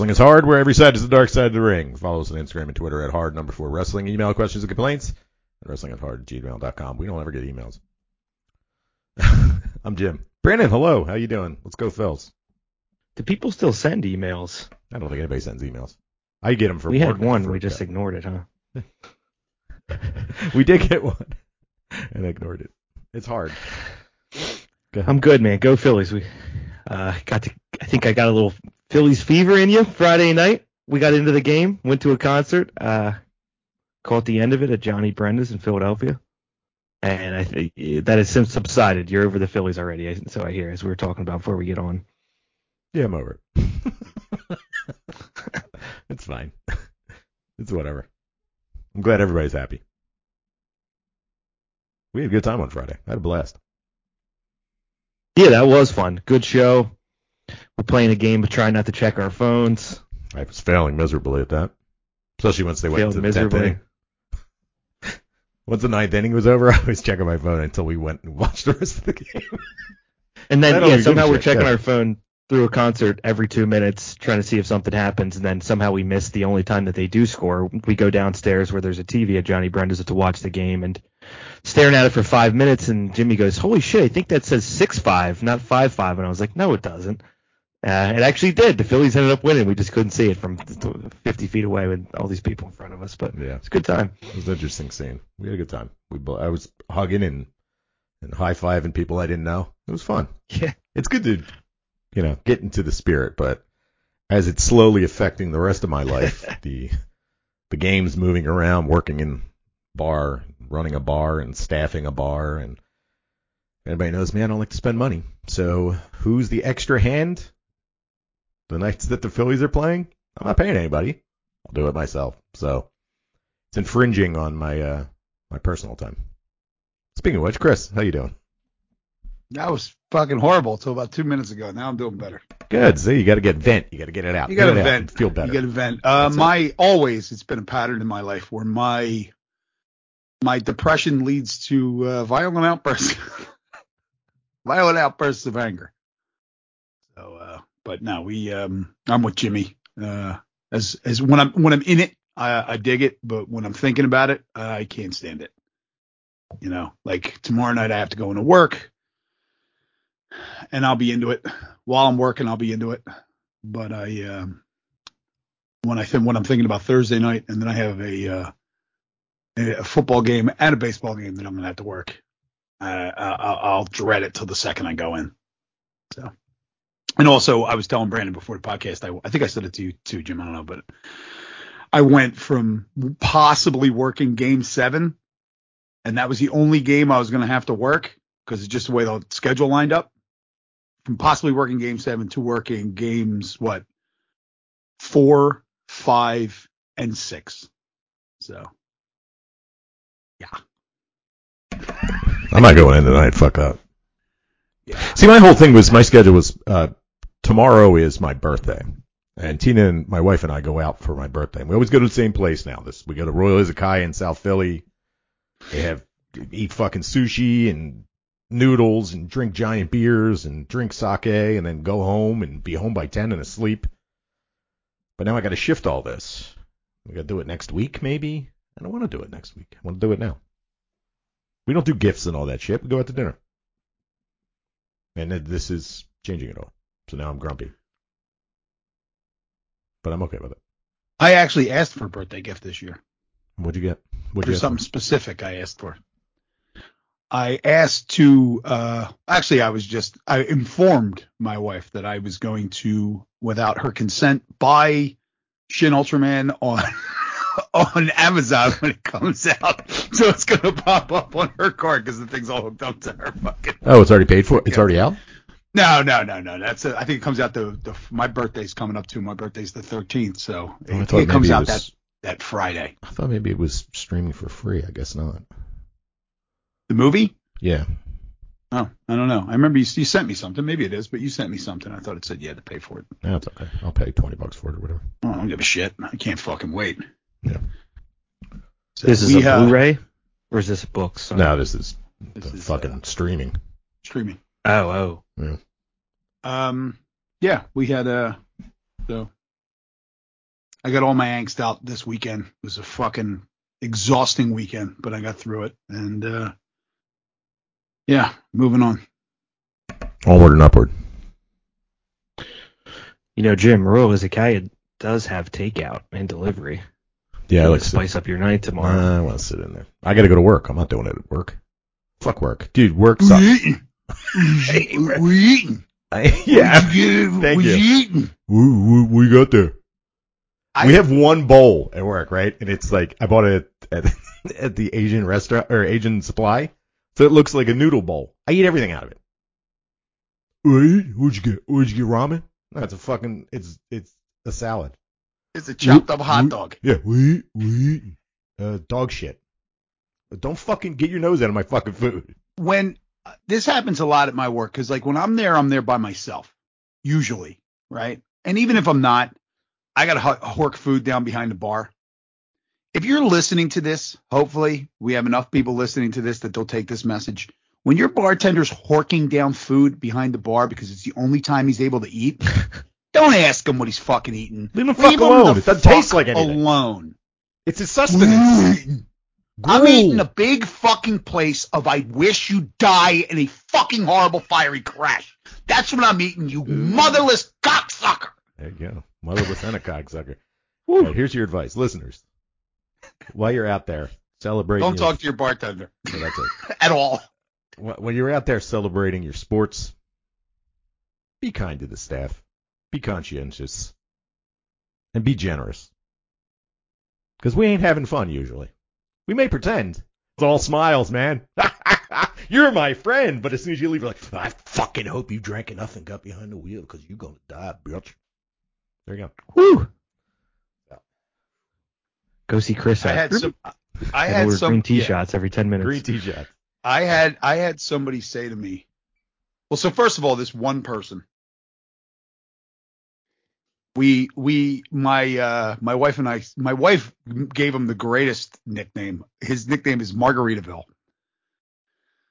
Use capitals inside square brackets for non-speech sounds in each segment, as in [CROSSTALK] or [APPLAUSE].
Wrestling is Hard, where every side is the dark side of the ring. Follow us on Instagram and Twitter at hard number four wrestling. Email questions and complaints at wrestling at hard gmail.com. We don't ever get emails. [LAUGHS] I'm Jim. Brandon, hello. How you doing? Let's go, Phils. Do people still send emails? I don't think anybody sends emails. I get them for we had one. We just ignored it, huh? [LAUGHS] we did get one [LAUGHS] and ignored it. It's hard. Go. I'm good, man. Go Phillies. We uh, got to. I think I got a little Phillies fever in you Friday night. We got into the game, went to a concert, uh, caught the end of it at Johnny Brenda's in Philadelphia, and I think that has since subsided. You're over the Phillies already, so I hear as we were talking about before we get on. Yeah, I'm over it. [LAUGHS] it's fine. [LAUGHS] It's whatever. I'm glad everybody's happy. We had a good time on Friday. I had a blast. Yeah, that was fun. Good show. We're playing a game, but trying not to check our phones. I was failing miserably at that, especially once they went Failed to the tenth inning. [LAUGHS] Once the ninth inning was over, [LAUGHS] I was checking my phone until we went and [LAUGHS] watched the rest of the game. And then yeah, somehow we're checking yeah. our phone through a concert every two minutes, trying to see if something happens, and then somehow we miss the only time that they do score. We go downstairs where there's a TV at Johnny Brenda's to watch the game and staring at it for five minutes, and Jimmy goes, "Holy shit, I think that says six five, not five five," and I was like, "No, it doesn't." Uh, it actually did. The Phillies ended up winning. We just couldn't see it from 50 feet away with all these people in front of us, but Yeah, it's a good time. it was an interesting scene. We had a good time. We bo- I was hugging and and high fiving people I didn't know. It was fun. [LAUGHS] Yeah. It's good to you know get into the spirit, but as it's slowly affecting the rest of my life, [LAUGHS] the the games moving around, working in bar, running a bar, and staffing a bar, and anybody knows me, I don't like to spend money. So who's the extra hand? The nights that the Phillies are playing, I'm not paying anybody. I'll do it myself. So it's infringing on my uh my personal time. Speaking of which, Chris, how you doing? That was fucking horrible until about two minutes ago. Now I'm doing better. Good. See, you got to get vent. You got to get it out. You got to Get it out vent. Feel better. You got to vent. Uh, That's it. my always it's been a pattern in my life where my my depression leads to uh, violent outbursts, [LAUGHS] violent outbursts of anger. So, uh, but no, we um, I'm with Jimmy. Uh, as as when I'm when I'm in it, I, I dig it, but when I'm thinking about it, I can't stand it. You know, like tomorrow night I have to go into work, and I'll be into it. While I'm working, I'll be into it. But I, um, when I think when I'm thinking about Thursday night, and then I have a uh, a football game and a baseball game that I'm gonna have to work, uh, I'll, I'll dread it till the second I go in. So, and also I was telling Brandon before the podcast, I, I think I said it to you too, Jim. I don't know, but I went from possibly working Game Seven, and that was the only game I was gonna have to work because it's just the way the schedule lined up. From possibly working Game Seven to working games what four, five, and six. So yeah. I'm not going in tonight. Fuck up. yeah. See, my whole thing was my schedule was uh, tomorrow is my birthday, and Tina and my wife and I go out for my birthday. And we always go to the same place now. This we go to Royal Izakaya in South Philly. They have eat fucking sushi and noodles and drink giant beers and drink sake and then go home and be home by ten and asleep. But now I got to shift all this. We got to do it next week, maybe. I don't want to do it next week. I want to do it now. We don't do gifts and all that shit. We go out to dinner. And this is changing it all. So now I'm grumpy. But I'm okay with it. I actually asked for a birthday gift this year. What'd you get? What'd you something specific I asked for. I asked to uh actually I was just I informed my wife that I was going to without her consent buy Shin Ultraman on [LAUGHS] on Amazon when it comes out. So it's gonna pop up on her card because the thing's all hooked up to her fucking Oh, it's already paid for. It's already out. No, no, no, no. That's a, I think it comes out the, the my birthday's coming up too. My birthday's the 13th, so Oh, it, it comes maybe out was- that that Friday. I thought maybe it was streaming for free. I guess not. The movie? Yeah. Oh, I don't know. I remember you, you sent me something. Maybe it is, but you sent me something. I thought it said you had to pay for it. No, it's okay. I'll pay twenty bucks for it or whatever. Oh, I don't give a shit. I can't fucking wait. Yeah. So This is we, a uh, Blu-ray, or is this books? book? No, this is This the is, fucking uh, streaming. streaming. Oh, oh. Um, yeah, we had uh, so I got all my angst out this weekend. It was a fucking exhausting weekend, but I got through it. And uh yeah, moving on. Onward and upward. You know, Jim, Royal Izakaya does have takeout and delivery. Yeah, I You like can spice up your night tomorrow. Uh, I want to sit in there. I got to go to work. I'm not doing it at work. Fuck work, dude. Work sucks. [LAUGHS] eating. [LAUGHS] We eating. yeah. What'd you get? Thank you. eating? What, what you got there? I- we have one bowl at work, right? And it's like I bought it at, [LAUGHS] at the Asian restaurant or Asian supply, so it looks like a noodle bowl. I eat everything out of it. Wait, what'd you get? What'd you get? Ramen? No, it's a fucking. It's it's a salad. It's a chopped up hot Wait, dog. Yeah, we we uh, dog shit. Don't fucking get your nose out of my fucking food. when Uh, this happens a lot at my work because like when i'm there i'm there by myself usually right and even if i'm not i got to hork food down behind the bar if you're listening to this hopefully we have enough people listening to this that they'll take this message when your bartender's horking down food behind the bar because it's the only time he's able to eat [LAUGHS] don't ask him what he's fucking eating Leave him fuck him alone. It doesn't taste like anything. alone It's his sustenance. [LAUGHS] I'm eating a big fucking place of I wish you die in a fucking horrible fiery crash. That's what I'm eating, you motherless cocksucker. There you go. Motherless and a cocksucker. All right, here's your advice, listeners. While you're out there celebrating, Don't your- talk to your bartender So that's it. [LAUGHS] at all. When you're out there celebrating your sports, be kind to the staff, be conscientious, and be generous. Because we ain't having fun usually. We may pretend. It's all smiles, man. [LAUGHS] you're my friend, but as soon as you leave, you're like, I fucking hope you drank enough and got behind the wheel because you're gonna die, bitch. There you go. Woo! Go see Chris. I had some I had order some green tea yeah. shots every ten minutes. Green tea shots. I had I had somebody say to me, well, so first of all, this one person, we we my uh my wife and I my wife gave him the greatest nickname. His nickname is Margaritaville.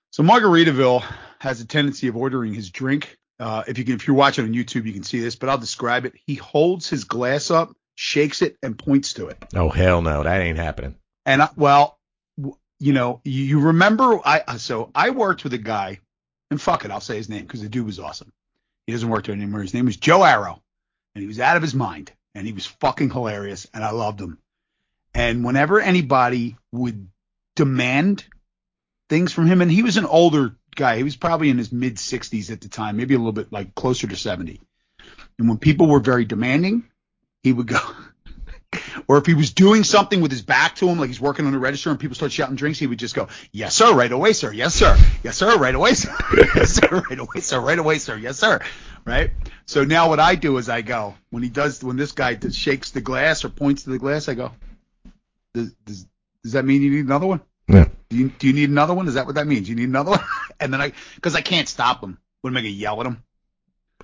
So Margaritaville has a tendency of ordering his drink. Uh, if you can, if you're watching on YouTube, you can see this, but I'll describe it. He holds his glass up, shakes it, and points to it. Oh hell no, that ain't happening. And I, well, w- you know, you, you remember I so I worked with a guy, and fuck it, I'll say his name because the dude was awesome. He doesn't work there anymore. His name was Joe Arrow, and he was out of his mind, and he was fucking hilarious, and I loved him. And whenever anybody would demand things from him, and he was an older guy, he was probably in his mid 60s at the time, maybe a little bit like closer to 70. And when people were very demanding, he would go. [LAUGHS] Or if he was doing something with his back to him, like he's working on the register and people start shouting drinks, he would just go, Yes, sir, right away, sir. Yes, sir. Yes, sir, right away, sir. [LAUGHS] yes, sir, right away, sir. Right away, sir. Yes, sir. Right? So now what I do is I go, when he does, when this guy does, shakes the glass or points to the glass, I go, Does, does, does that mean you need another one? Yeah. Do you, do you need another one? Is that what that means? You need another one? [LAUGHS] and then I, because I can't stop him. What am I to yell at him?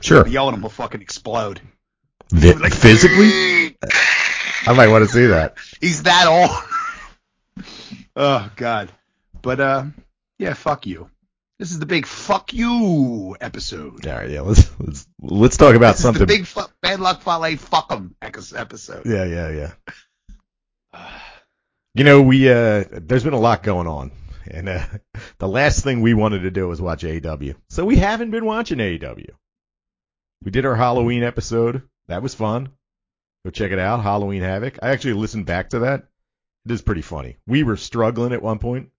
Sure. If I yell at him, he'll fucking explode. Like, physically, [LAUGHS] I might want to see that. [LAUGHS] He's that old. [LAUGHS] oh God. But uh, yeah, fuck you. This is the big fuck you episode. All right, yeah. Let's let's let's talk about This is something. the big fu- bad luck Fale fuck 'em episode. yeah, yeah, yeah. You know, we uh, there's been a lot going on, and uh, [LAUGHS] the last thing we wanted to do was watch AEW, so we haven't been watching AEW. We did our Halloween episode. That was fun. Go check it out, Halloween Havoc. I actually listened back to that. It is pretty funny. We were struggling at one point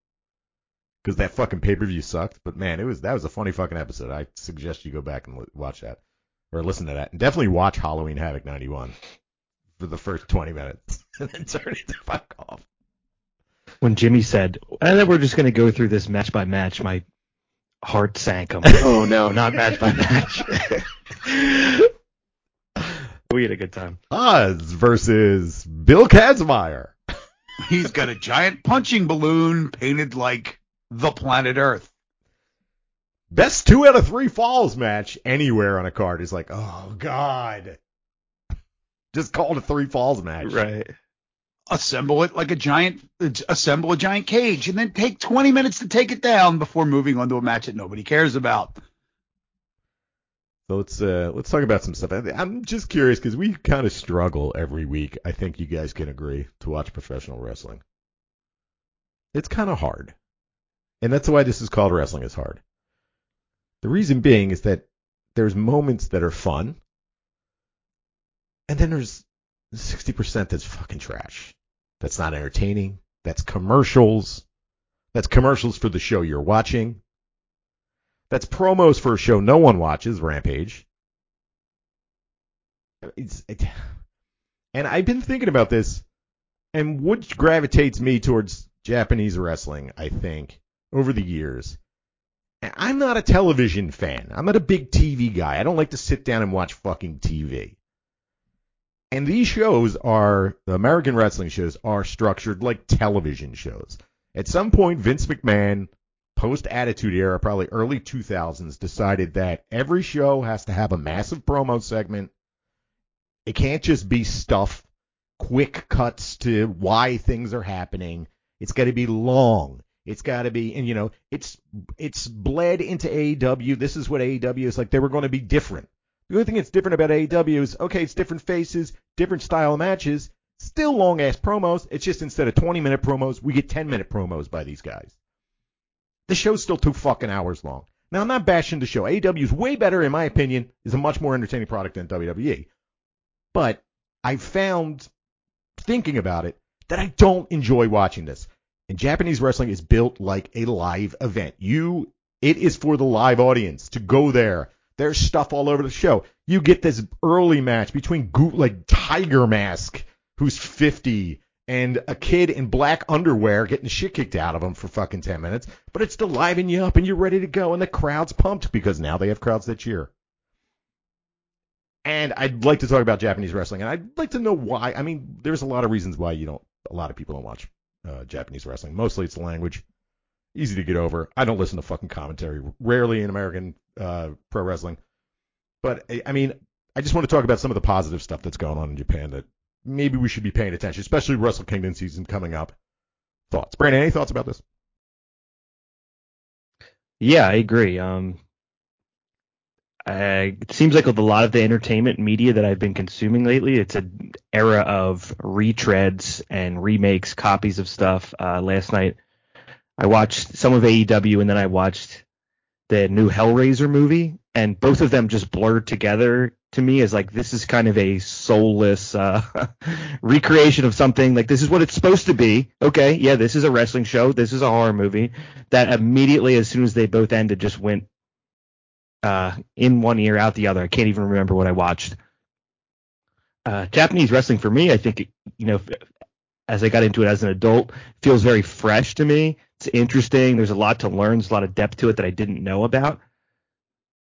because that fucking pay per view sucked, but man, it was that was a funny fucking episode. I suggest you go back and watch that or listen to that, and definitely watch Halloween Havoc '91 for the first 20 minutes, [LAUGHS] and then turn it the fuck off. When Jimmy said, and then we're just gonna go through this match by match, my heart sank. I'm like, [LAUGHS] oh no, not match by match. [LAUGHS] we had a good time. Oz versus Bill Kazmaier. [LAUGHS] He's got a giant punching balloon painted like the planet Earth. Best two out of three falls match anywhere on a card is like, oh god. Just call it a three falls match. Right. Assemble it like a giant, assemble a giant cage, and then take 20 minutes to take it down before moving on to a match that nobody cares about. So let's uh, let's talk about some stuff. I'm just curious because we kind of struggle every week. I think you guys can agree to watch professional wrestling. It's kind of hard, and that's why this is called wrestling is hard. The reason being is that there's moments that are fun, and then there's 60% that's fucking trash. That's not entertaining. That's commercials. That's commercials for the show you're watching. That's promos for a show no one watches, Rampage. It's, it, and I've been thinking about this, and what gravitates me towards Japanese wrestling, I think, over the years. I'm not a television fan. I'm not a big TV guy. I don't like to sit down and watch fucking TV. And these shows are, the American wrestling shows are structured like television shows. At some point, Vince McMahon post Attitude Era, probably early 2000s, decided that every show has to have a massive promo segment. It can't just be stuff, quick cuts to why things are happening. It's got to be long. It's got to be, and you know, it's it's bled into AEW. This is what AEW is like. They were going to be different. The only thing that's different about AEW is okay, it's different faces, different style of matches, still long ass promos. It's just instead of 20 minute promos, we get 10 minute promos by these guys. The show's still two fucking hours long. Now, I'm not bashing the show. AEW is way better, in my opinion, is a much more entertaining product than WWE. But I found, thinking about it, that I don't enjoy watching this. And Japanese wrestling is built like a live event. You, it is for the live audience to go there. There's stuff all over the show. You get this early match between Go- like Tiger Mask, who's 50, and a kid in black underwear getting shit kicked out of him for fucking 10 minutes, but it's to liven you up and you're ready to go and the crowd's pumped because now they have crowds that cheer. And I'd like to talk about Japanese wrestling and I'd like to know why. I mean, there's a lot of reasons why you don't, a lot of people don't watch uh, Japanese wrestling. Mostly it's the language. Easy to get over. I don't listen to fucking commentary. Rarely in American uh, pro wrestling. But I mean, I just want to talk about some of the positive stuff that's going on in Japan that maybe we should be paying attention, especially Wrestle Kingdom season coming up. Thoughts, Brandon? Any thoughts about this? Yeah, I agree. Um, I, it seems like with a lot of the entertainment media that I've been consuming lately, it's an era of retreads and remakes, copies of stuff. Uh, last night, I watched some of AEW and then I watched the new Hellraiser movie, and both of them just blurred together to me is like this is kind of a soulless uh, [LAUGHS] recreation of something. Like this is what it's supposed to be. Okay, yeah, this is a wrestling show. This is a horror movie. That immediately, as soon as they both ended, just went uh, in one ear, out the other. I can't even remember what I watched. Uh, Japanese wrestling for me, I think, you know, as I got into it as an adult, feels very fresh to me. It's interesting. There's a lot to learn. There's a lot of depth to it that I didn't know about.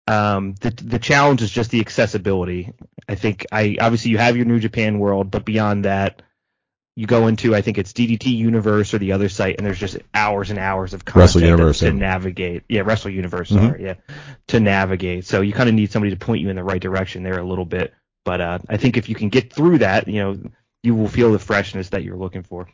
Um, the the challenge is just the accessibility. I think I obviously you have your New Japan World, but beyond that, you go into I think it's DDT Universe or the other site, and there's just hours and hours of content Wrestle Universe, to, yeah. navigate. Yeah, Wrestle Universe. Mhm. Sorry, yeah, to navigate. So you kind of need somebody to point you in the right direction there a little bit. But uh, I think if you can get through that, you know, you will feel the freshness that you're looking for.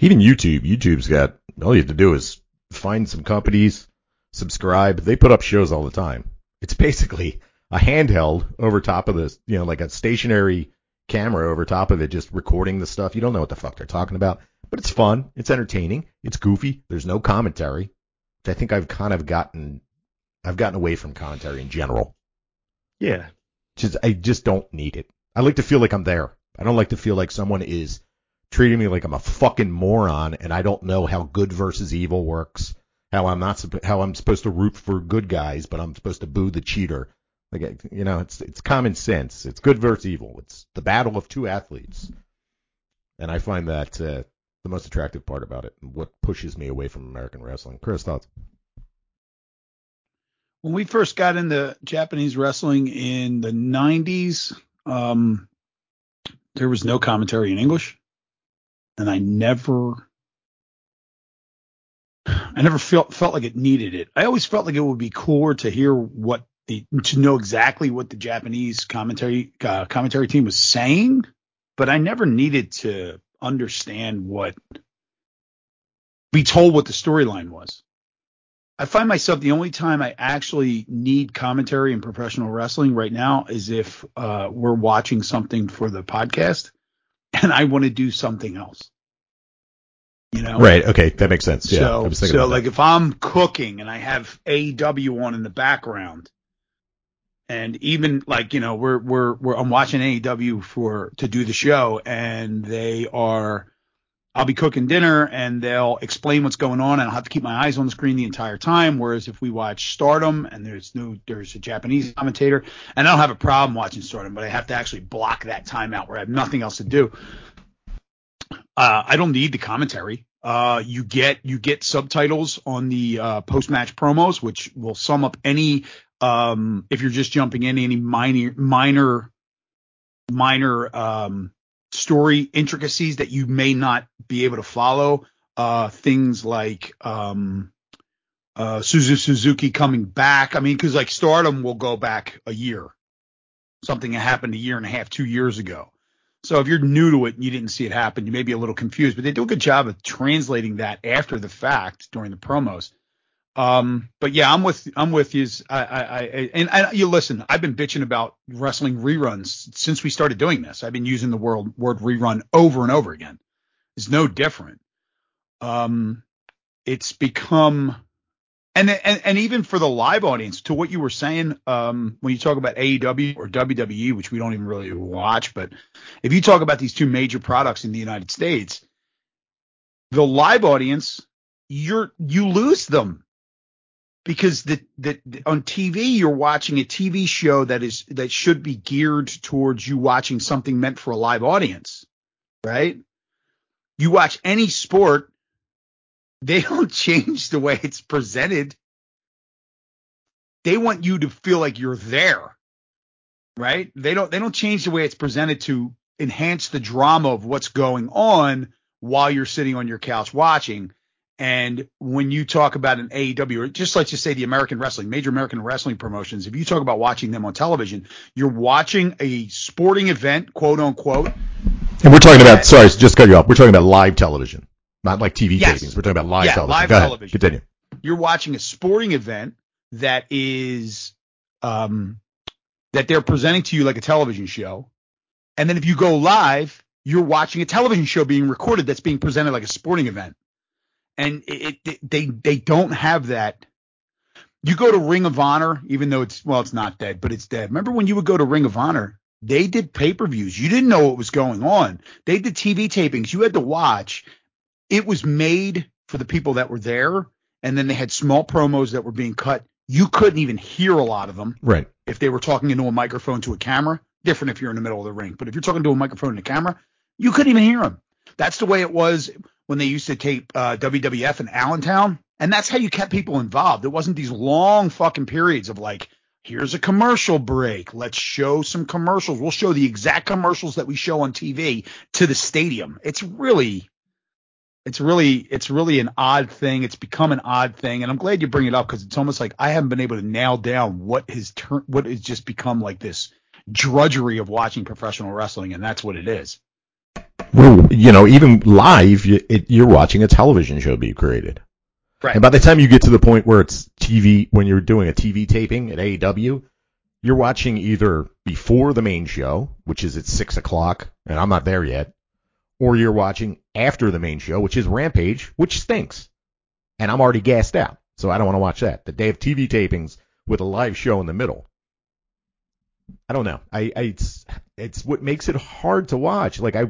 Even YouTube. YouTube's got all you have to do is find some companies, subscribe. They put up shows all the time. It's basically a handheld over top of this, you know, like a stationary camera over top of it, just recording the stuff. You don't know what the fuck they're talking about, but it's fun. It's entertaining. It's goofy. There's no commentary, which I think I've kind of gotten, I've gotten away from commentary in general. Yeah. Just I just don't need it. I like to feel like I'm there. I don't like to feel like someone is treating me like I'm a fucking moron and I don't know how good versus evil works. How I'm not how I'm supposed to root for good guys, but I'm supposed to boo the cheater. Like you know, it's it's common sense. It's good versus evil. It's the battle of two athletes, and I find that uh, the most attractive part about it. What pushes me away from American wrestling. Chris, thoughts? when we first got into Japanese wrestling in the 90s, um, there was no commentary in English, and I never, I never felt felt like it needed it. I always felt like it would be cooler to hear what the to know exactly what the Japanese commentary uh, commentary team was saying, but I never needed to understand what be told what the storyline was. I find myself the only time I actually need commentary in professional wrestling right now is if uh, we're watching something for the podcast and I want to do something else. You know, Right. Okay. That makes sense. Yeah. So, so like that. if I'm cooking and I have AEW on in the background, and even like you know we're we're we're I'm watching AEW for to do the show, and they are. I'll be cooking dinner and they'll explain what's going on and I'll have to keep my eyes on the screen the entire time. Whereas if we watch Stardom and there's no, there's a Japanese commentator and I don't have a problem watching Stardom, but I have to actually block that time out where I have nothing else to do. Uh, I don't need the commentary. Uh, you get you get subtitles on the uh, post match promos, which will sum up any um, if you're just jumping in any minor minor minor um, story intricacies that you may not be able to follow. Uh, things like um, uh, Suzu Suzuki coming back. I mean, because like Stardom will go back a year, something that happened a year and a half, two years ago. So if you're new to it and you didn't see it happen, you may be a little confused, but they do a good job of translating that after the fact during the promos. Um, but yeah, I'm with I'm with you. I, I, I and I, you listen. I've been bitching about wrestling reruns since we started doing this. I've been using the word word rerun over and over again. It's no different. Um, it's become and, and and even for the live audience, to what you were saying, um, when you talk about AEW or WWE, which we don't even really watch, but if you talk about these two major products in the United States, the live audience, you're you lose them because the, the on TV you're watching a TV show that is that should be geared towards you watching something meant for a live audience, right? You watch any sport, they don't [LAUGHS] change the way it's presented. They want you to feel like you're there, right? They don't they don't change the way it's presented to enhance the drama of what's going on while you're sitting on your couch watching. And when you talk about an AEW, or just let's just say the American wrestling, major American wrestling promotions, if you talk about watching them on television, you're watching a sporting event, quote unquote. And we're talking about, sorry, just cut you off. We're talking about live television, not like TV Yes. tapings. We're talking about live Yeah, television. live Go ahead. Continue. You're watching a sporting event that is, um, that they're presenting to you like a television show. And then if you go live, you're watching a television show being recorded that's being presented like a sporting event. And it, it they they don't have that. You go to Ring of Honor, even though it's well, it's not dead, but it's dead. Remember when you would go to Ring of Honor? They did pay per views. You didn't know what was going on. They did TV tapings. You had to watch. It was made for the people that were there, and then they had small promos that were being cut. You couldn't even hear a lot of them Right. if they were talking into a microphone to a camera. Different if you're in the middle of the ring, but if you're talking to a microphone and a camera, you couldn't even hear them. That's the way it was when they used to tape uh, WWF in Allentown, and that's how you kept people involved. It wasn't these long fucking periods of like, here's a commercial break, let's show some commercials. We'll show the exact commercials that we show on TV to the stadium. It's really it's really it's really an odd thing. It's become an odd thing, and I'm glad you bring it up because it's almost like I haven't been able to nail down what has turned what has just become like this drudgery of watching professional wrestling, and that's what it is. Well, you know, even live, you, it, you're watching a television show be created. Right. And by the time you get to the point where it's TV, when you're doing a TV taping at AEW, you're watching either before the main show, which is at six o'clock, and I'm not there yet, or you're watching after the main show, which is Rampage, which stinks. And I'm already gassed out, so I don't want to watch that. The day of TV tapings with a live show in the middle. I don't know. I, I it's it's what makes it hard to watch. Like I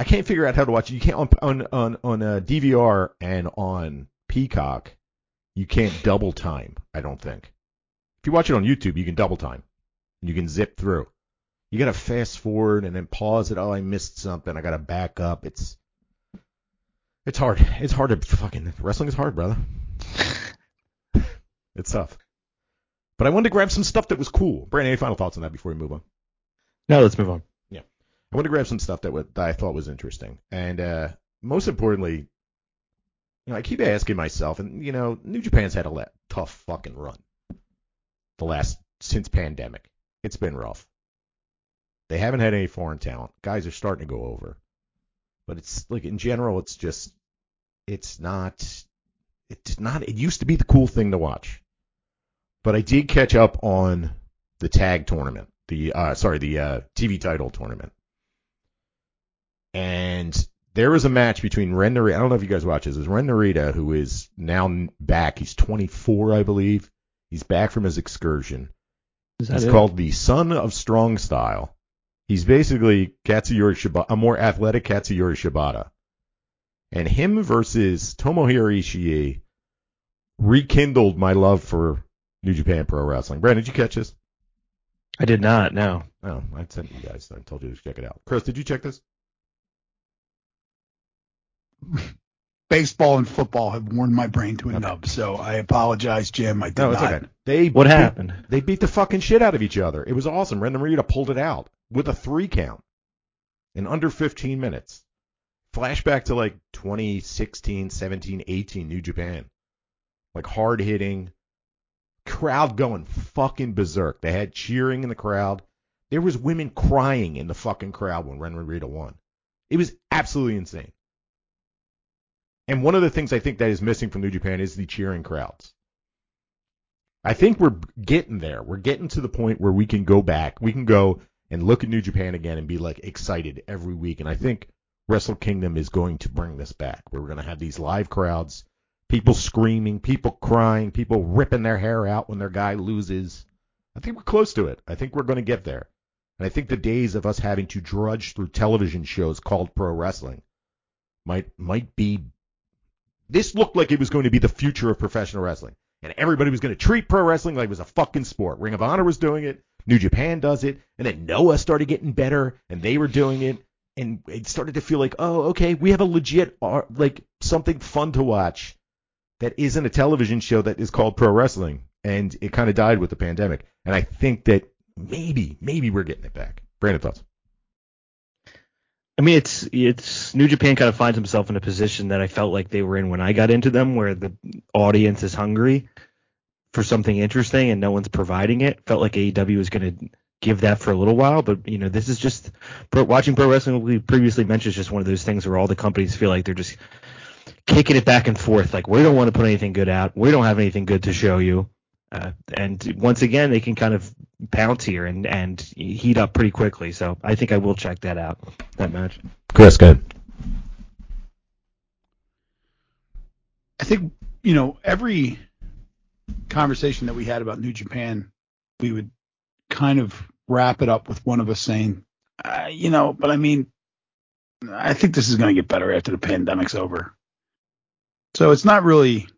I can't figure out how to watch it. You can't on on on on uh, a DVR and on Peacock. You can't double time. I don't think. If you watch it on YouTube, you can double time. You can zip through. You gotta fast forward and then pause it. Oh, I missed something. I gotta back up. It's it's hard. It's hard to fucking wrestling is hard, brother. [LAUGHS] it's tough. But I wanted to grab some stuff that was cool. Brandon, any final thoughts on that before we move on? No, let's move on. Yeah, I wanted to grab some stuff that, that I thought was interesting, and uh, most importantly, you know, I keep asking myself, and you know, New Japan's had a tough fucking run the last since pandemic. It's been rough. They haven't had any foreign talent. Guys are starting to go over, but it's like in general, it's just, it's not, it's not. It used to be the cool thing to watch, but I did catch up on the tag tournament. The uh, sorry, the uh, TV title tournament, and there was a match between Ren Narita. I don't know if you guys watch this. Is Ren Narita, who is now back. He's 24, I believe. He's back from his excursion. He's it? called the Son of Strong Style. He's basically Katsuyori Shibata, a more athletic Katsuyori Shibata. And him versus Tomohiro Ishii rekindled my love for New Japan Pro Wrestling. Brandon, did you catch this? I did not. No. Oh, I sent you guys. I told you to check it out. Chris, did you check this? [LAUGHS] Baseball and football have worn my brain to a Okay. nub, so I apologize, Jim. I did No, it's not. okay. They What beat- happened? They beat the fucking shit out of each other. It was awesome. Ren Narita pulled it out with a three count in under 15 minutes. Flashback to like 2016, 17, 18 New Japan. Like hard hitting, crowd going fucking berserk. They had cheering in the crowd. There was women crying in the fucking crowd when Ren Narita won. It was absolutely insane. And one of the things I think that is missing from New Japan is the cheering crowds. I think we're getting there. We're getting to the point where we can go back. We can go and look at New Japan again and be like excited every week. And I think Wrestle Kingdom is going to bring this back. We're going to have these live crowds, people screaming, people crying, people ripping their hair out when their guy loses. I think we're close to it. I think we're going to get there. And I think the days of us having to drudge through television shows called pro wrestling might might be this looked like it was going to be the future of professional wrestling. And everybody was going to treat pro wrestling like it was a fucking sport. Ring of Honor was doing it. New Japan does it. And then Noah started getting better and they were doing it. And it started to feel like, oh, okay, we have a legit, like something fun to watch that isn't a television show that is called pro wrestling. And it kind of died with the pandemic. And I think that maybe, maybe we're getting it back. Brandon thoughts? I mean, it's it's New Japan kind of finds himself in a position that I felt like they were in when I got into them, where the audience is hungry for something interesting and no one's providing it. Felt like AEW was going to give that for a little while, but you know, this is just pro, watching pro wrestling. We previously mentioned is just one of those things where all the companies feel like they're just kicking it back and forth. Like we don't want to put anything good out. We don't have anything good to show you. Uh, and once again, they can kind of pounce here and, and heat up pretty quickly. So I think I will check that out, that match. Chris, good. I think you know every conversation that we had about New Japan, we would kind of wrap it up with one of us saying, uh, you know, but I mean, I think this is going to get better after the pandemic's over. So it's not really,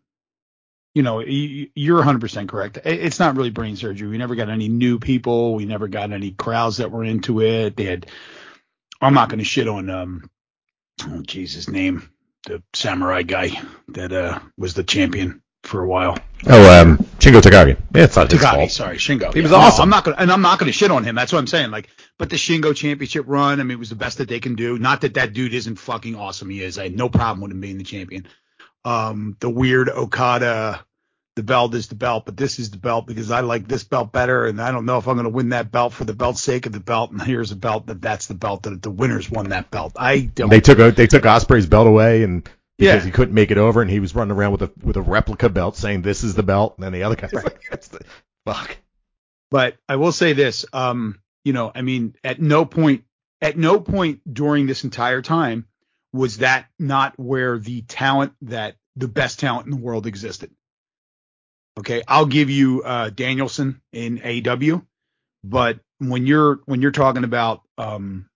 you know, you're 100% correct. It's not really brain surgery. We never got any new people. We never got any crowds that were into it. They had, I'm not going to shit on, um, oh, Jesus, name, the samurai guy that uh was the champion for a while. Oh, um, Shingo Takagi. Yeah, it's not his Takagi, fault. sorry, Shingo. He was Yeah, no, awesome. I'm not gonna, and I'm not gonna shit on him. That's what I'm saying. Like, but the Shingo championship run, I mean, it was the best that they can do. Not that that dude isn't fucking awesome. He is. I had no problem with him being the champion. Um, the weird Okada, the belt is the belt, but this is the belt because I like this belt better, and I don't know if I'm gonna win that belt for the belt's sake of the belt. And here's a belt that that's the belt that the winners won that belt. I don't. They took a, they took Ospreay's belt away and because Yeah. he couldn't make it over and he was running around with a with a replica belt saying this is the belt and then the other guy's Right. like that's the fuck. But I will say this, um, you know, I mean, at no point, at no point during this entire time was that not where the talent that the best talent in the world existed. Okay, I'll give you uh, Danielson in AW, but when you're when you're talking about um,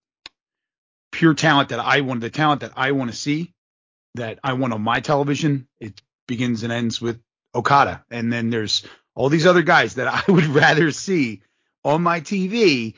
pure talent that I want, the talent that I want to see, that I want on my television, it begins and ends with Okada, and then there's all these other guys that [LAUGHS] I would rather see on my TV.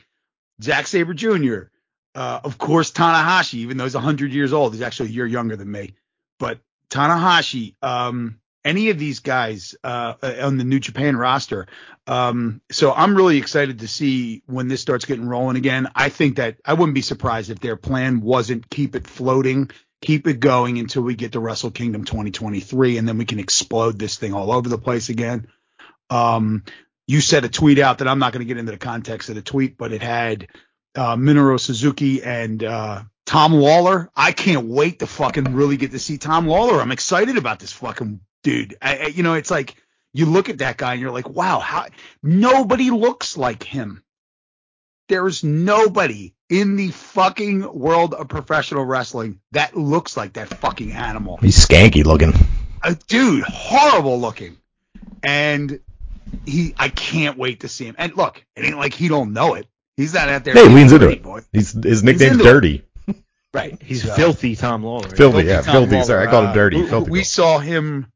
Zack Sabre Jr., uh, of course Tanahashi, even though he's 100 years old, he's actually a year younger than me. But Tanahashi, um, any of these guys uh, on the New Japan roster. Um, so I'm really excited to see when this starts getting rolling again. I think that I wouldn't be surprised if their plan wasn't keep it floating, keep it going until we get to Wrestle Kingdom 2023, and then we can explode this thing all over the place again. Um, you said a tweet out that I'm not going to get into the context of the tweet, but it had uh, Minoru Suzuki and uh, Tom Lawlor. I can't wait to fucking really get to see Tom Lawlor. I'm excited about this fucking dude. I, I, you know, it's like you look at that guy and you're like, wow, how nobody looks like him. There's nobody in the fucking world of professional wrestling that looks like that fucking animal. He's skanky looking. A dude, horrible looking. And he, I can't wait to see him. And look, it ain't like he don't know it. He's not out there. Hey, being leans a into it. Boy. He's his nickname's into it. Dirty. Right. He's So- filthy Tom Lawlor. right? Filthy, yeah, Tom filthy. Lawlor, Sorry, I called him uh, Dirty. who- Filthy. We Bill. saw him.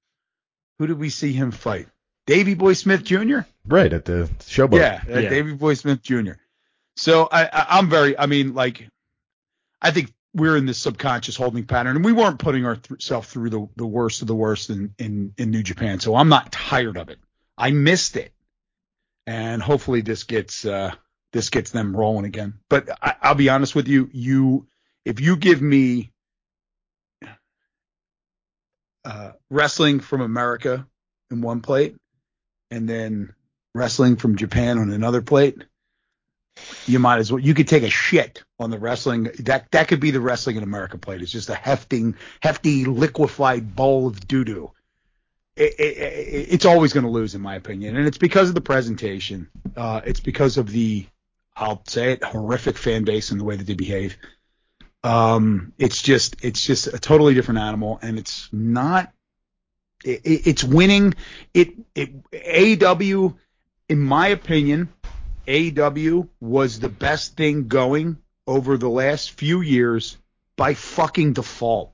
Who did we see him fight? Davy Boy Smith Jr. right at the showboat. Yeah, uh, Yeah. Davy Boy Smith Jr. So I, I, I'm very. I mean, like, I think we're in this subconscious holding pattern, and we weren't putting ourselves through the, the worst of the worst in, in in New Japan. So I'm not tired of it. I missed it, and hopefully this gets uh, this gets them rolling again. But I, I'll be honest with you, you if you give me uh, wrestling from America in one plate, and then wrestling from Japan on another plate, you might as well. You could take a shit on the wrestling. That that could be the wrestling in America plate. It's just a hefting, hefty, liquefied bowl of doo doo. It, it, it, it's always going to lose, in my opinion, and it's because of the presentation. Uh, it's because of the, I'll say it, horrific fan base and the way that they behave. Um, it's just, it's just a totally different animal, and it's not. It, it, it's winning. It, it AEW, in my opinion, AEW was the best thing going over the last few years by fucking default.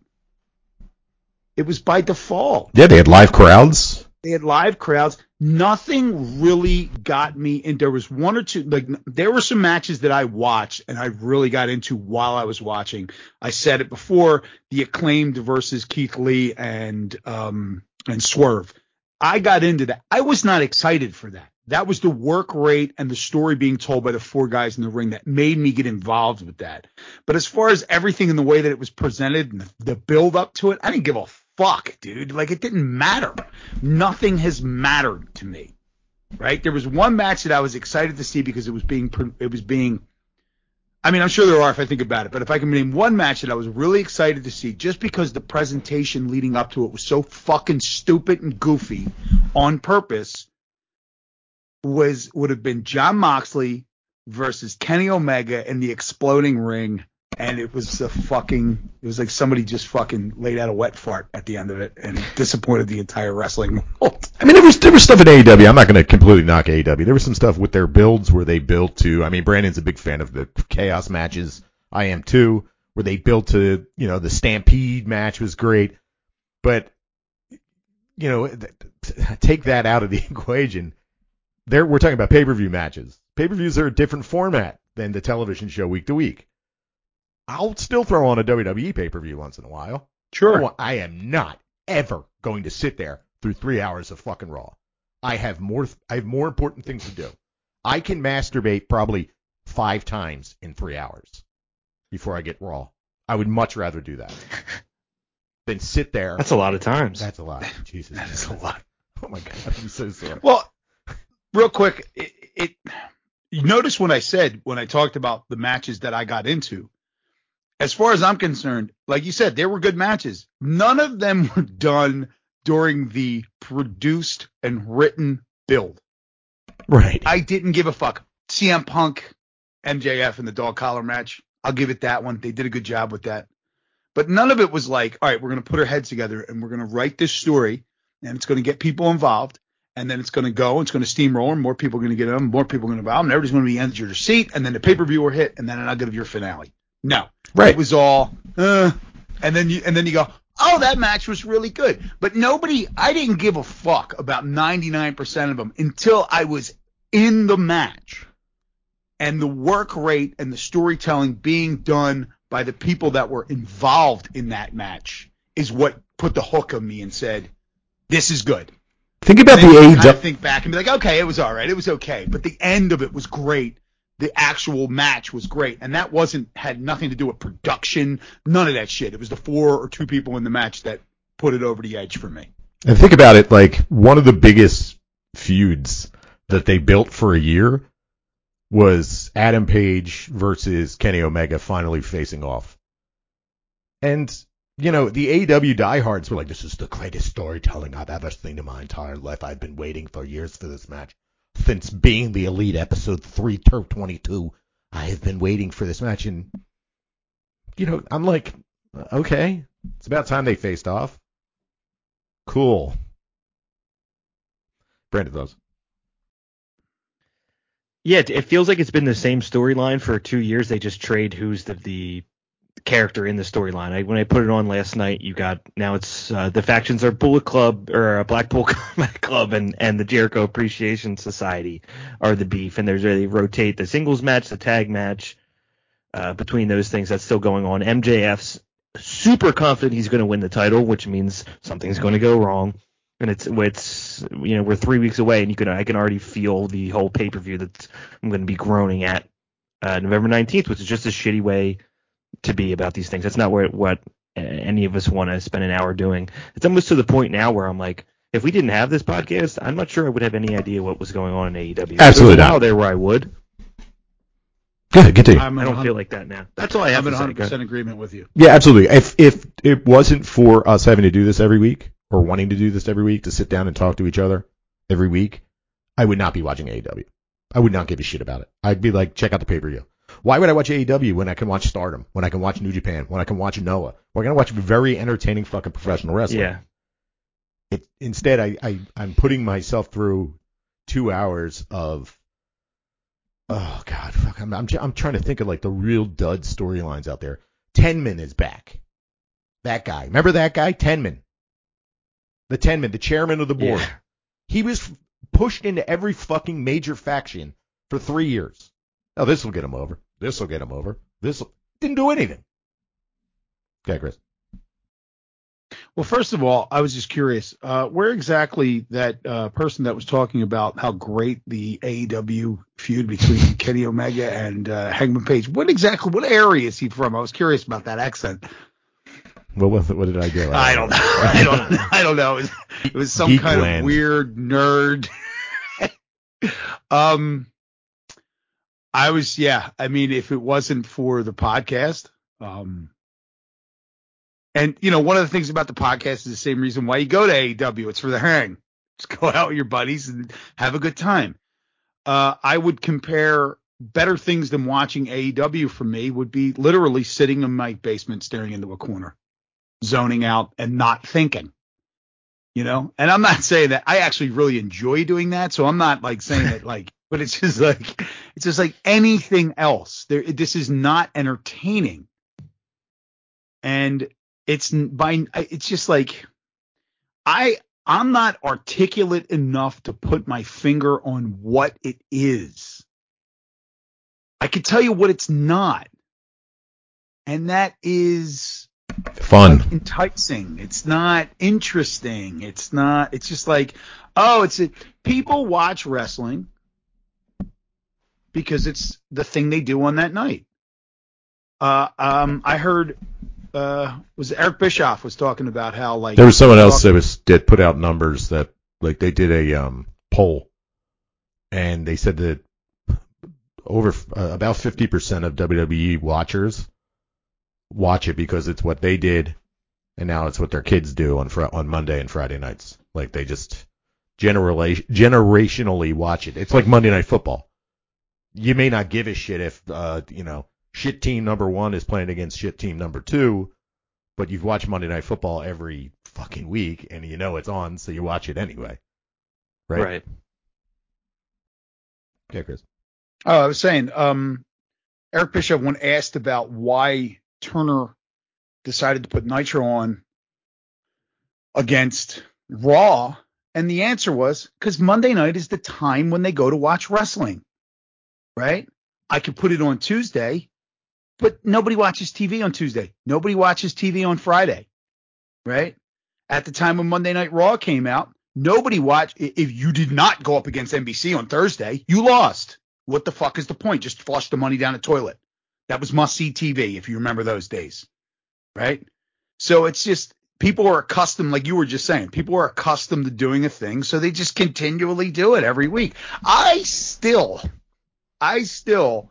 It was by default. Yeah, they had live crowds. They had live crowds. Nothing really got me and there was one or two like there were some matches that I watched and I really got into while I was watching. I said it before, the acclaimed versus Keith Lee and um and Swerve. I got into that. I was not excited for that. That was the work rate and the story being told by the four guys in the ring that made me get involved with that. But as far as everything in the way that it was presented and the, the build up to it, I didn't give a fuck, dude. Like it didn't matter. Nothing has mattered to me. Right? There was one match that I was excited to see because it was being it was being I mean, I'm sure there are if I think about it, but if I can name one match that I was really excited to see just because the presentation leading up to it was so fucking stupid and goofy on purpose was would have been Jon Moxley versus Kenny Omega in the exploding ring and it was a fucking it was like somebody just fucking laid out a wet fart at the end of it and disappointed the entire wrestling [LAUGHS] world. I mean, there was there was stuff in AEW. I'm not going to completely knock AEW. There was some stuff with their builds where they built to. I mean, Brandon's a big fan of the chaos matches. I am too. Where they built to, you know, the Stampede match was great, but you know, take that out of the [LAUGHS] equation. There, we're talking about pay-per-view matches. Pay-per-views are a different format than the television show week to week. I'll still throw on a WWE pay-per-view once in a while. Oh, I am not ever going to sit there through three hours of fucking Raw. I have more. I have more important things to do. I can masturbate probably five times in three hours before I get Raw. I would much rather do that than sit there. That's a lot of times. That's a lot. Jesus, That is a lot. Oh my god, I'm so sorry. Well, real quick, it, it you notice when I said when I talked about the matches that I got into, as far as I'm concerned, like you said, there were good matches. None of them [LAUGHS] were done during the produced and written build. Right. I didn't give a fuck. CM Punk, MJF and the dog collar match. I'll give it that one. They did a good job with that. But none of it was like, all right, we're going to put our heads together and we're going to write this story and it's going to get people involved. And then it's going to go, it's going to steamroll, and more people are going to get in, more people are going to involve, and everybody's going to be edge your seat, and then the pay per view will hit, and then I'll give your finale. No, Right. it was all, uh, and then you and then you go, oh, that match was really good. But nobody, I didn't give a fuck about 99% of them until I was in the match, and the work rate and the storytelling being done by the people that were involved in that match is what put the hook on me and said, this is good. Think about the And you kind think back and be like, okay, it was all right, it was okay, but the end of it was great. The actual match was great, and that wasn't had nothing to do with production, none of that shit. It was the four or two people in the match that put it over the edge for me. And think about it, like one of the biggest feuds that they built for a year was Adam Page versus Kenny Omega finally facing off. And you know, the AEW diehards were like, this is the greatest storytelling I've ever seen in my entire life. I've been waiting for years for this match. Since being the Elite episode 3 Turf 22, I have been waiting for this match. And, you know, I'm like, okay, it's about time they faced off. Cool. Brandon thoughts. Yeah, it feels like it's been the same storyline for two years. They just trade who's the, the character in the storyline. I, when I put it on last night, you got now it's uh, the factions are Bullet Club or uh, Blackpool [LAUGHS] Combat Club and and the Jericho Appreciation Society are the beef, and there's they rotate the singles match, the tag match uh, between those things. That's still going on. MJF's super confident he's going to win the title, which means something's going to go wrong. And it's it's you know we're three weeks away, and you can I can already feel the whole pay per view that I'm going to be groaning at uh, November 19th, which is just a shitty way to be about these things. That's not what what any of us want to spend an hour doing. It's almost to the point now where I'm like, if we didn't have this podcast, I'm not sure I would have any idea what was going on in AEW. Absolutely not. while there where I would. Go ahead, continue. I'm I don't feel like that now. That's all I have I'm in 100 Go ahead. percent agreement with you. Yeah, absolutely. If if it wasn't for us having to do this every week or wanting to do this every week to sit down and talk to each other every week, I would not be watching AEW. I would not give a shit about it. I'd be like, check out the pay per view. Why would I watch AEW when I can watch Stardom, when I can watch New Japan, when I can watch Noah? We're gonna watch very entertaining fucking professional wrestling. Yeah. It, instead, I, I I'm putting myself through two hours of oh god, fuck. I'm I'm, I'm trying to think of like the real dud storylines out there. Tenman is back. That guy, remember that guy, Tenman, the Tenman, the chairman of the board. Yeah. He was f- pushed into every fucking major faction for three years. Oh, this will get him over. This will get him over. This didn't do anything. Okay, Chris. Well, first of all, I was just curious, uh, where exactly that uh, person that was talking about how great the AEW feud between [LAUGHS] Kenny Omega and uh, Hangman Page, what exactly, what area is he from? I was curious about that accent. What was it? What did I do? [LAUGHS] I don't know. I don't. I don't know. It was, it was some Geek kind land. of weird nerd. [LAUGHS] um, I was. Yeah. I mean, if it wasn't for the podcast, um, and you know, one of the things about the podcast is the same reason why you go to AEW. It's for the hang. [LAUGHS] Just go out with your buddies and have a good time. Uh, I would compare better things than watching AEW for me would be literally sitting in my basement staring into a corner zoning out and not thinking. You know, and I'm not saying that I actually really enjoy doing that. So I'm not like saying that like, but it's just like, it's just like anything else. There, this is not entertaining. And it's by, it's just like, I, I'm not articulate enough to put my finger on what it is. I can tell you what it's not. And that is Fun. enticing. It's not interesting. It's not. It's just like, oh, it's a, people watch wrestling because it's the thing they do on that night. Uh, um, I heard uh, was Eric Bischoff was talking about how like There was someone else that was did put out numbers that like they did a um poll, and they said that over uh, about fifty percent of WWE watchers watch it because it's what they did, and now it's what their kids do on fr- on Monday and Friday nights. Like they just generally generationally watch it. It's like Monday Night Football. You may not give a shit if uh you know shit team number one is playing against shit team number two, but you've watched Monday Night Football every fucking week and you know it's on, so you watch it anyway. Right? Right. Yeah, Chris. Oh, I was saying, um, Eric Bischoff, when asked about why Turner decided to put Nitro on against Raw, and the answer was because Monday night is the time when they go to watch wrestling, right? I could put it on Tuesday, but nobody watches TV on Tuesday. Nobody watches TV on Friday, right? At the time when Monday Night Raw came out, nobody watched. If you did not go up against NBC on Thursday, you lost. What the fuck is the point? Just flush the money down the toilet. That was must see TV if you remember those days, right? So it's just people are accustomed, like you were just saying, people are accustomed to doing a thing, so they just continually do it every week. I still, I still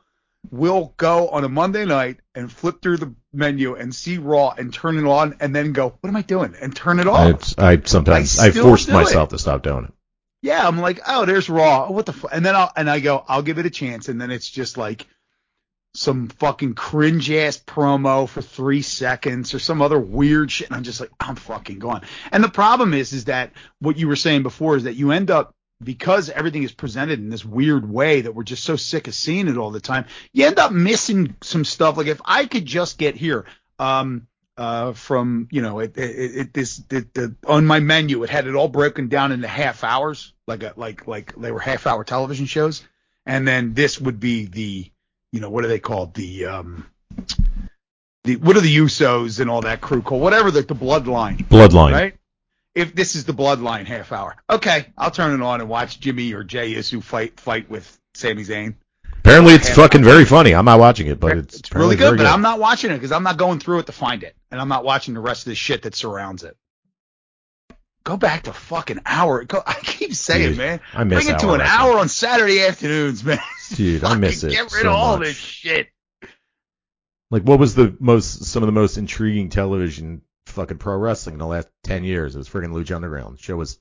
will go on a Monday night and flip through the menu and see Raw and turn it on and then go, what am I doing? And turn it off. It's, I sometimes I I, still forced do myself to stop doing it. Yeah, I'm like, oh, there's Raw. Oh, what the? F-? And then I'll and I go, I'll give it a chance, and then it's just like some fucking cringe ass promo for three seconds or some other weird shit, and I'm just like, I'm fucking gone. And the problem is, is that what you were saying before is that you end up because everything is presented in this weird way that we're just so sick of seeing it all the time. You end up missing some stuff. Like if I could just get here, um, uh, from you know it, it, it this it, the, on my menu it had it all broken down into half hours like a, like like they were half hour television shows and then this would be the you know what are they called the um the what are the Usos and all that crew called whatever the, the bloodline Bloodline. right if this is the bloodline half hour okay I'll turn it on and watch Jimmy or Jay Uso fight fight with Sami Zayn Apparently, it's fucking very funny. I'm not watching it, but it's, it's really good, but I'm not watching it because I'm not going through it to find it, and I'm not watching the rest of the shit that surrounds it. Go back to fucking hour. Go, I keep saying, Dude, man, I miss bring it to an hour on Saturday afternoons, man. [LAUGHS] Dude, I miss it Get rid so of all much. this shit. Like, what was the most, some of the most intriguing television fucking pro wrestling in the last 10 years? It was freaking Lucha Underground. The show was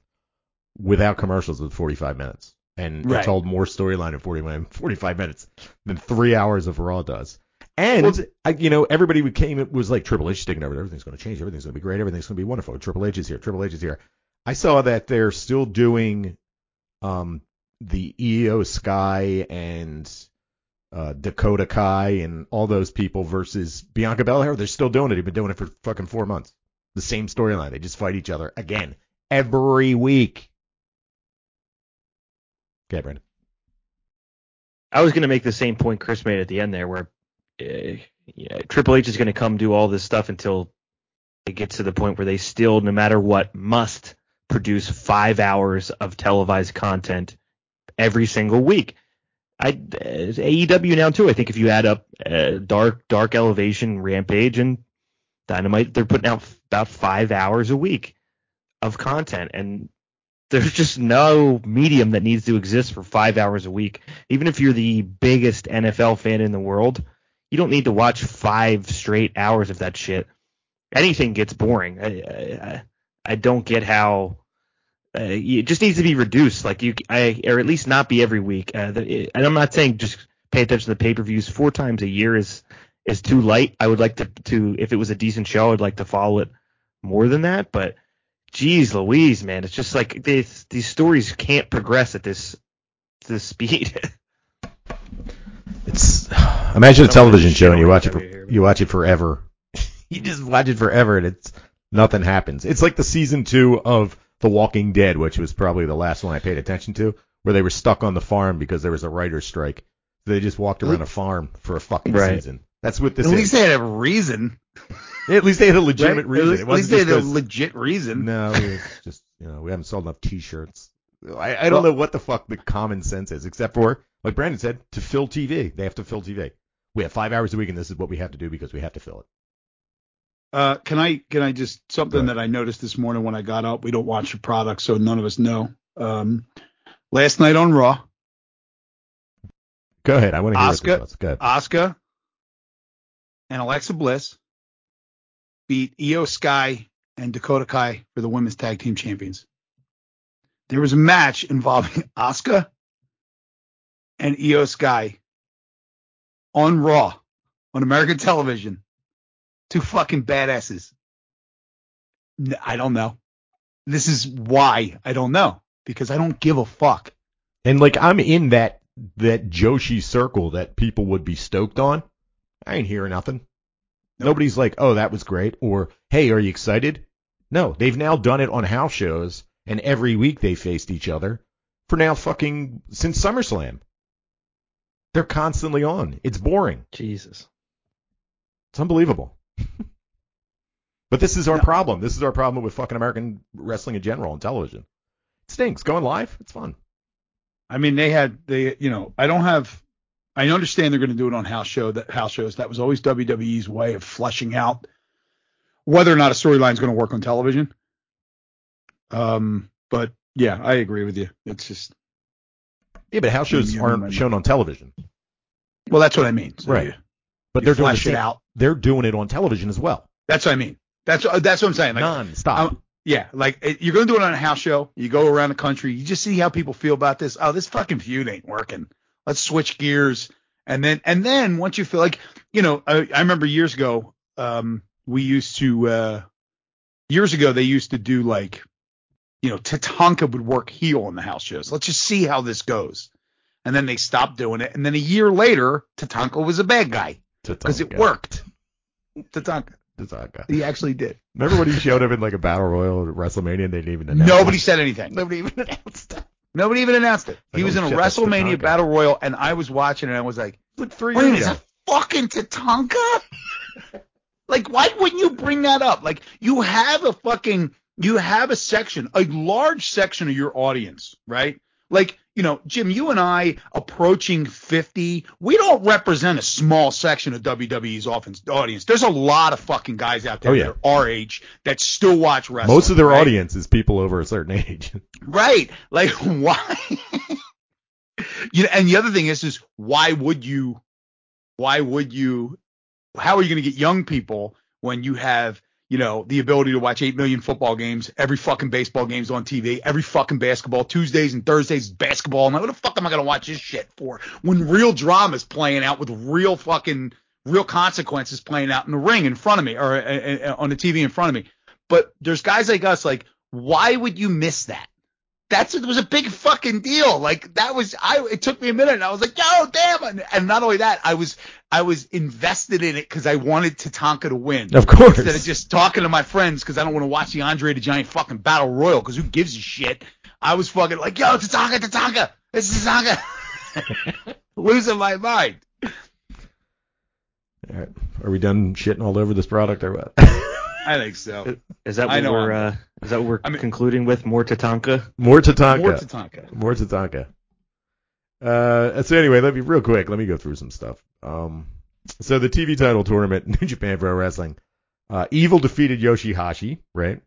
without commercials with 45 minutes. And Right. it told more storyline in 40, [LAUGHS] 45 minutes than three hours of Raw does. And, Well- I, you know, everybody who came, it was like, Triple H taking over. Everything's going to change. Everything's going to be great. Everything's going to be wonderful. Triple H is here. Triple H is here. I saw that they're still doing, um, the Io Sky and, uh, Dakota Kai and all those people versus Bianca Belair. They're still doing it. They've been doing it for fucking four months. The same storyline. They just fight each other again every week. Okay, Brandon. I was going to make the same point Chris made at the end there, where uh, yeah, Triple H is going to come do all this stuff until it gets to the point where they still, no matter what, must produce five hours of televised content every single week. I uh, AEW now too. I think if you add up uh, Dark Dark Elevation, Rampage, and Dynamite, they're putting out about five hours a week of content, and there's just no medium that needs to exist for five hours a week. Even if you're the biggest NFL fan in the world, you don't need to watch five straight hours of that shit. Anything gets boring. I I, I don't get how. Uh, it just needs to be reduced, like you, I, or at least not be every week. Uh, the, and I'm not saying just pay attention to the pay-per-views. Four times a year is is too light. I would like to, to if it was a decent show, I'd like to follow it more than that. But geez, Louise, man, it's just like these these stories can't progress at this this speed. It's imagine a television show and you watch it for here. you watch it forever. [LAUGHS] you just watch it forever and it's nothing happens. It's like the season two of The Walking Dead, which was probably the last one I paid attention to, where they were stuck on the farm because there was a writer's strike. They just walked around a farm for a fucking Right. season. That's what this At is. least they had a reason. [LAUGHS] At least they had a legitimate right? reason. At least, at least they had a legit reason. No, it's [LAUGHS] just you know we haven't sold enough T-shirts. I, I don't Well- know what the fuck the common sense is, except for like Brandon said, to fill TV. They have to fill TV. We have five hours a week, and this is what we have to do because we have to fill it. Uh, can I can I just something that I noticed this morning when I got up? We don't watch the product, so none of us know. Um, last night on Raw, Go ahead. I want to hear Oscar, Asuka- your thoughts. Go ahead. Asuka and Alexa Bliss beat Io Sky and Dakota Kai for the women's tag team champions. There was a match involving [LAUGHS] Asuka and Io Sky on Raw on American television. Two fucking badasses. I don't know. This is why I don't know because I don't give a fuck. And like I'm in that that Joshi circle that people would be stoked on. I ain't hearing nothing. Nope. Nobody's like, oh, that was great, or hey, are you excited? No, they've now done it on house shows, and every week they faced each other for now fucking since SummerSlam. They're constantly on. It's boring. Jesus. It's unbelievable. [LAUGHS] but this is our No. problem. This is our problem with fucking American wrestling in general on television. It stinks. Going live, it's fun. I mean, they had they, you know, I don't have. I understand they're going to do it on house show that house shows. That was always WWE's way of fleshing out whether or not a storyline is going to work on television. Um, but yeah, I agree with you. It's just Yeah, but house shows aren't shown on television. well, that's what I mean. So, Right. yeah. but you they're doing the it out. They're doing it on television as well, That's what I mean. That's uh, that's what I'm saying. Like, non-stop. um, yeah, like it, you're gonna do it on a house show. You go around the country. You just see how people feel about this. Oh, this fucking feud ain't working. Let's switch gears. And then and then once you feel like you know, I, I remember years ago, um, we used to uh, years ago they used to do like, you know, Tatanka would work heel on the house shows. Let's just see how this goes. And then they stopped doing it. And then a year later, Tatanka was a bad guy because it worked. Tatanka, Tatanka. he actually did. Remember when he showed up in like a battle royal at WrestleMania and they didn't even announce Nobody said anything. Nobody even [LAUGHS] announced it. Nobody even announced it. He was oh in a WrestleMania Tatanka. Battle Royal, and I was watching, and I was like, Like three "Wait years minute, is ago. fucking Tatanka?" [LAUGHS] like, why wouldn't you bring that up? Like, you have a fucking, you have a section, a large section of your audience, right? Like, you know, Jim, you and I approaching 50, we don't represent a small section of WWE's offense audience. There's a lot of fucking guys out there Oh, yeah. that are our age that still watch wrestling. Most of their right? audience is people over a certain age. [LAUGHS] Right. Like [LAUGHS] why you know, and the other thing is is why would you why would you how are you going to get young people when you have, you know, the ability to watch 8 million football games, every fucking baseball game's on TV, every fucking basketball, Tuesdays and Thursdays is basketball. And what the fuck am I going to watch this shit for when real drama's playing out with real fucking real consequences playing out in the ring in front of me or uh, uh, on the TV in front of me. But there's guys like us like why would you miss that? That's it was a big fucking deal. Like that was I. It took me a minute, and I was like, "Yo, damn!" And, and not only that, I was I was invested in it because I wanted Tatanka to win. Of course. Instead of just talking to my friends because I don't want to watch the Andre the Giant fucking battle royal because who gives a shit? I was fucking like, "Yo, Tatanka, Tatanka, this is Tatanka," [LAUGHS] losing my mind. All right. Are we done shitting all over this product or what? [LAUGHS] I think so. Is that I what know we're I'm- uh, is that what we're I mean- concluding with? More Tatanka? More Tatanka. More Tatanka. More Tatanka. Uh, so anyway, let me real quick. Let me go through some stuff. Um, so the TV title tournament, [LAUGHS] New Japan Pro Wrestling. Uh, Evil defeated Yoshihashi, right?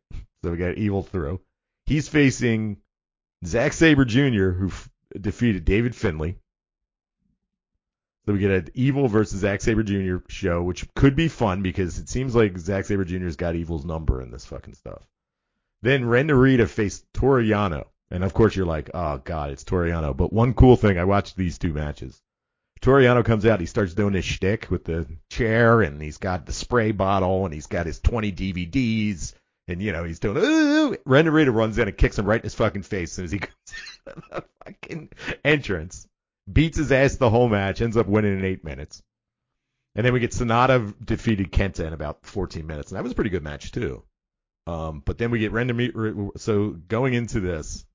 So we got Evil through. He's facing Zack Sabre Jr., who f- defeated David Finlay. So we get an Evil versus Zack Sabre Jr. show, which could be fun because it seems like Zack Sabre Jr.'s got Evil's number in this fucking stuff. Then Ren faced Toru Yano. And of course you're like, oh god, it's Toru Yano. But one cool thing, I watched these two matches. Toru Yano comes out, he starts doing his shtick with the chair, and he's got the spray bottle, and he's got his 20 DVDs, and you know he's doing. Ooh, Ren runs in and kicks him right in his fucking face as soon as he comes in [LAUGHS] the fucking entrance. Beats his ass the whole match, ends up winning in eight minutes. And then we get Sanada defeated Kenta in about 14 minutes, and that was a pretty good match too. Um, but then we get random. So going into this,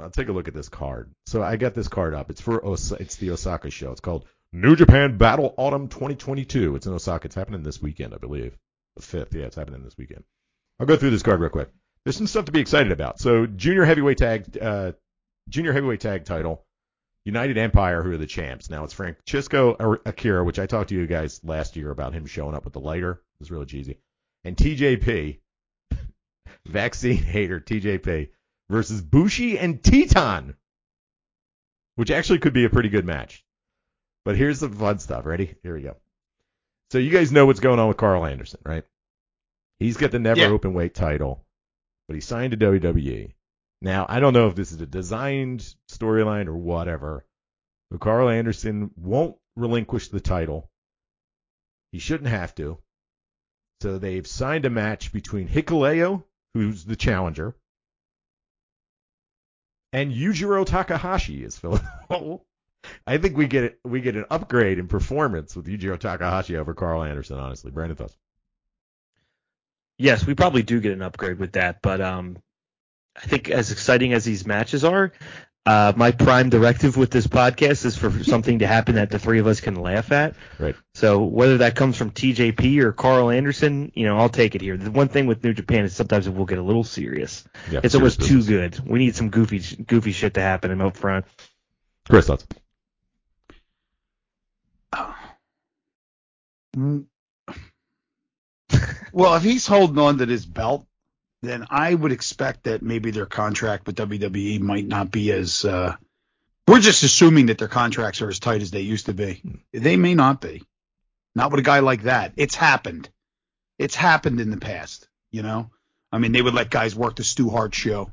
I'll take a look at this card. So I got this card up. It's for Os- it's the Osaka show. It's called New Japan Battle Autumn 2022. It's in Osaka. It's happening this weekend, I believe. The fifth. Yeah, it's happening this weekend. I'll go through this card real quick. There's some stuff to be excited about. So junior heavyweight tag, uh, junior heavyweight tag title, United Empire, who are the champs. Now it's Francisco Akira, which I talked to you guys last year about him showing up with the lighter. It was really cheesy. And TJP, [LAUGHS] vaccine hater TJP versus Bushi and Titán, which actually could be a pretty good match. But here's the fun stuff. Ready? Here we go. So you guys know what's going on with Carl Anderson, right? He's got the never Yeah. open weight title, but he signed to WWE. Now, I don't know if this is a designed storyline or whatever, but Carl Anderson won't relinquish the title. He shouldn't have to. So they've signed a match between Hikuleo, who's the challenger, and Yujiro Takahashi is filling. the [LAUGHS] hole. I think we get. We get an upgrade in performance with Yujiro Takahashi over Carl Anderson. Honestly, Brandon thoughts. Yes, we probably do get an upgrade with that, but um, I think as exciting as these matches are, uh, my prime directive with this podcast is for something to happen that the three of us can laugh at. Right. So whether that comes from TJP or Carl Anderson, you know, I'll take it here. The one thing with New Japan is sometimes it will get a little serious. Yeah, It's serious almost too business. good. We need some goofy, goofy shit to happen in up front. Chris thoughts. Mm. well, if he's holding on to this belt, then I would expect that maybe their contract with WWE might not be as uh, We're just assuming that their contracts are as tight as they used to be. They may not be. Not with a guy like that. It's happened. It's happened in the past, you know? I mean, they would let guys work the Stu Hart show.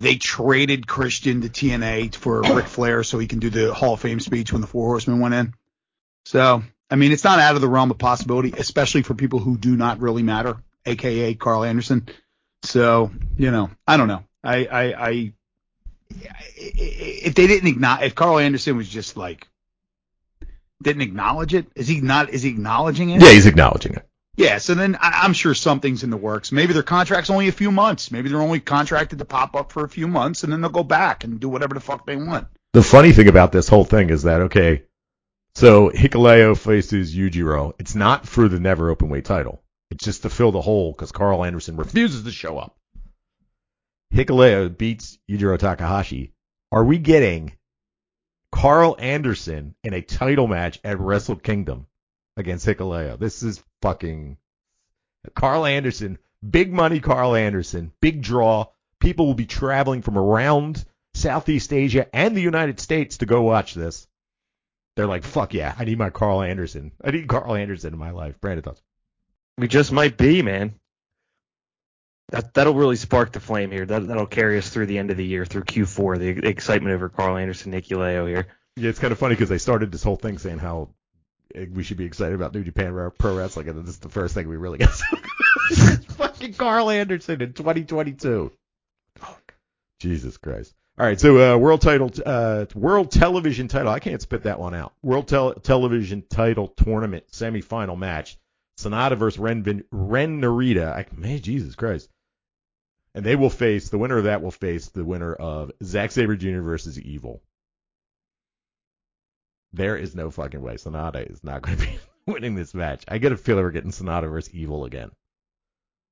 They traded Christian to TNA for [COUGHS] Ric Flair so he can do the Hall of Fame speech when the Four Horsemen went in. So, I mean, it's not out of the realm of possibility, especially for people who do not really matter, aka Carl Anderson. So, you know, I don't know. I, I, I if they didn't acknowledge, if Carl Anderson was just like didn't acknowledge it, is he not? Is he acknowledging it? Yeah, he's acknowledging it. Yeah, so then I, I'm sure something's in the works. Maybe their contract's only a few months. Maybe they're only contracted to pop up for a few months, and then they'll go back and do whatever the fuck they want. The funny thing about this whole thing is that okay, so Hikuleo faces Yujiro. It's not for the never open weight title. It's just to fill the hole because Carl Anderson refuses to show up. Hikuleo beats Yujiro Takahashi. Are we getting Carl Anderson in a title match at Wrestle Kingdom against Hikuleo? This is fucking Carl Anderson, big money Carl Anderson, big draw. People will be traveling from around Southeast Asia and the United States to go watch this. They're like, fuck yeah, I need my Carl Anderson. I need Carl Anderson in my life. Brandon thoughts. We just might be, man. That that'll really spark the flame here. That that'll carry us through the end of the year, through Q4. The excitement over Carl Anderson, Nicky Leo here. Yeah, it's kind of funny because they started this whole thing saying how eh, we should be excited about New Japan Pro Wrestling, and this is the first thing we really got. [LAUGHS] fucking Carl Anderson in 2022. Jesus Christ. All right, so uh, world title, uh, world television title. I can't spit that one out. World tel- television title tournament semifinal match. Sanada versus Ren, Ren Narita. I, man, Jesus Christ. And they will face the winner of that will face the winner of Zack Sabre Jr. versus Evil. There is no fucking way Sanada is not going to be [LAUGHS] winning this match. I get a feeling we're getting Sanada versus Evil again.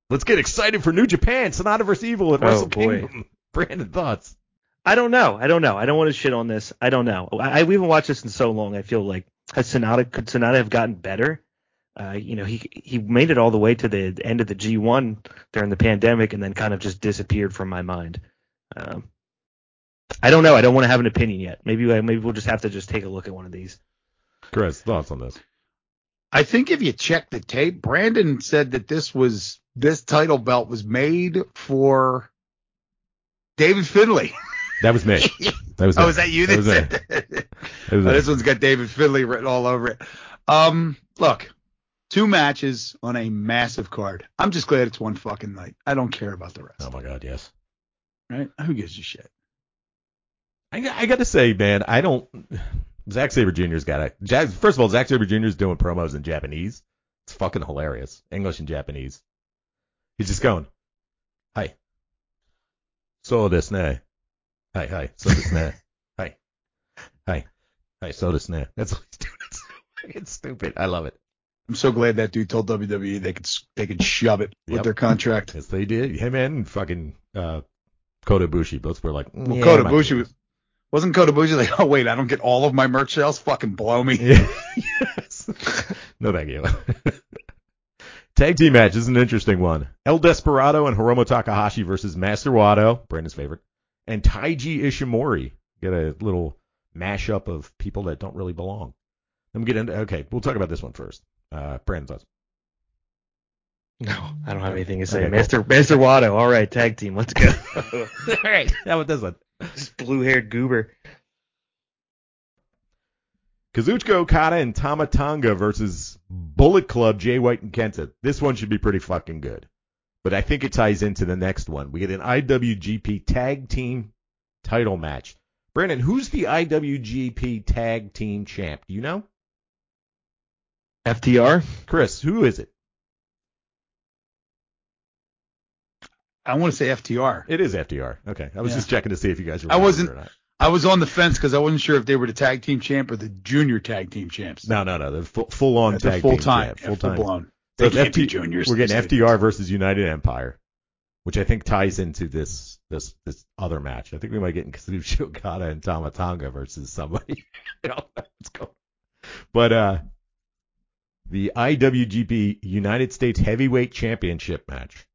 Let's get excited for New Japan. Sanada versus Evil at Oh, Wrestle boy. Kingdom. [LAUGHS] Brandon thoughts. I don't know. I don't know. I don't want to shit on this. I don't know. I, we haven't watched this in so long. I feel like has Sanada could Sanada have gotten better? Uh, you know, he he made it all the way to the end of the G1 during the pandemic, and then kind of just disappeared from my mind. Um, I don't know. I don't want to have an opinion yet. Maybe maybe we'll just have to just take a look at one of these. Chris, thoughts on this? I think if you check the tape, Brandon said that this was this title belt was made for David Finlay. [LAUGHS] That was me. That was [LAUGHS] Oh, me. is that you That that said that? That Oh, this one's got David Finlay written all over it. Um, look, two matches on a massive card. I'm just glad it's one fucking night. I don't care about the rest. Oh my God, yes. Right? Who gives a shit? I, I got to say, man, I don't. Zack Sabre Jr.'s got it. First of all, Zack Sabre Jr.'s doing promos in Japanese. It's fucking hilarious. English and Japanese. He's just going, "Hi, so this ne, hi, hi, so this ne, [LAUGHS] hi, hi, hi, so this ne." That's what he's doing. It's stupid. I love it. I'm so glad that dude told WWE they could they could shove it with their contract. Yes, they did. Him and fucking uh, Kota Ibushi both were like, Well, "Yeah, Kota my Ibushi was wasn't Kota Ibushi like, oh wait, I don't get all of my merch sales. Fucking blow me. Yeah. [LAUGHS] yes. No, thank you. [LAUGHS] Tag team match is an interesting one. El Desperado and Hiromu Takahashi versus Master Wato, Brandon's favorite, and Taiji Ishimori. Get a little mashup of people that don't really belong. Let me get into. Okay, we'll talk about this one first. Uh, Brandon thoughts. No, I don't have anything to say. Okay, cool. Master Master Wato. All right, tag team. Let's go. [LAUGHS] All right, how about this one? This blue haired goober. Kazuchika Okada and Tama Tonga versus Bullet Club, Jay White and Kenta. This one should be pretty fucking good. But I think it ties into the next one. We get an IWGP Tag Team title match. Brandon, who's the IWGP Tag Team champ? Do you know? FTR. Chris, who is it? I want to say FTR. It is FTR. Okay. I was Yeah. just checking to see if you guys were I wasn't- I was on the fence because I wasn't sure if they were the tag team champ or the junior tag team champs. No, no, no. They're full, full on They're tag full team time, champ. Full time. blown. So They it's can't be juniors. We're getting These days. FTR versus United Empire, which I think ties into this this this other match. I think we might get Kazuchika Okada and Tama Tonga versus somebody. I don't know what's going. But uh, the IWGP United States Heavyweight Championship match.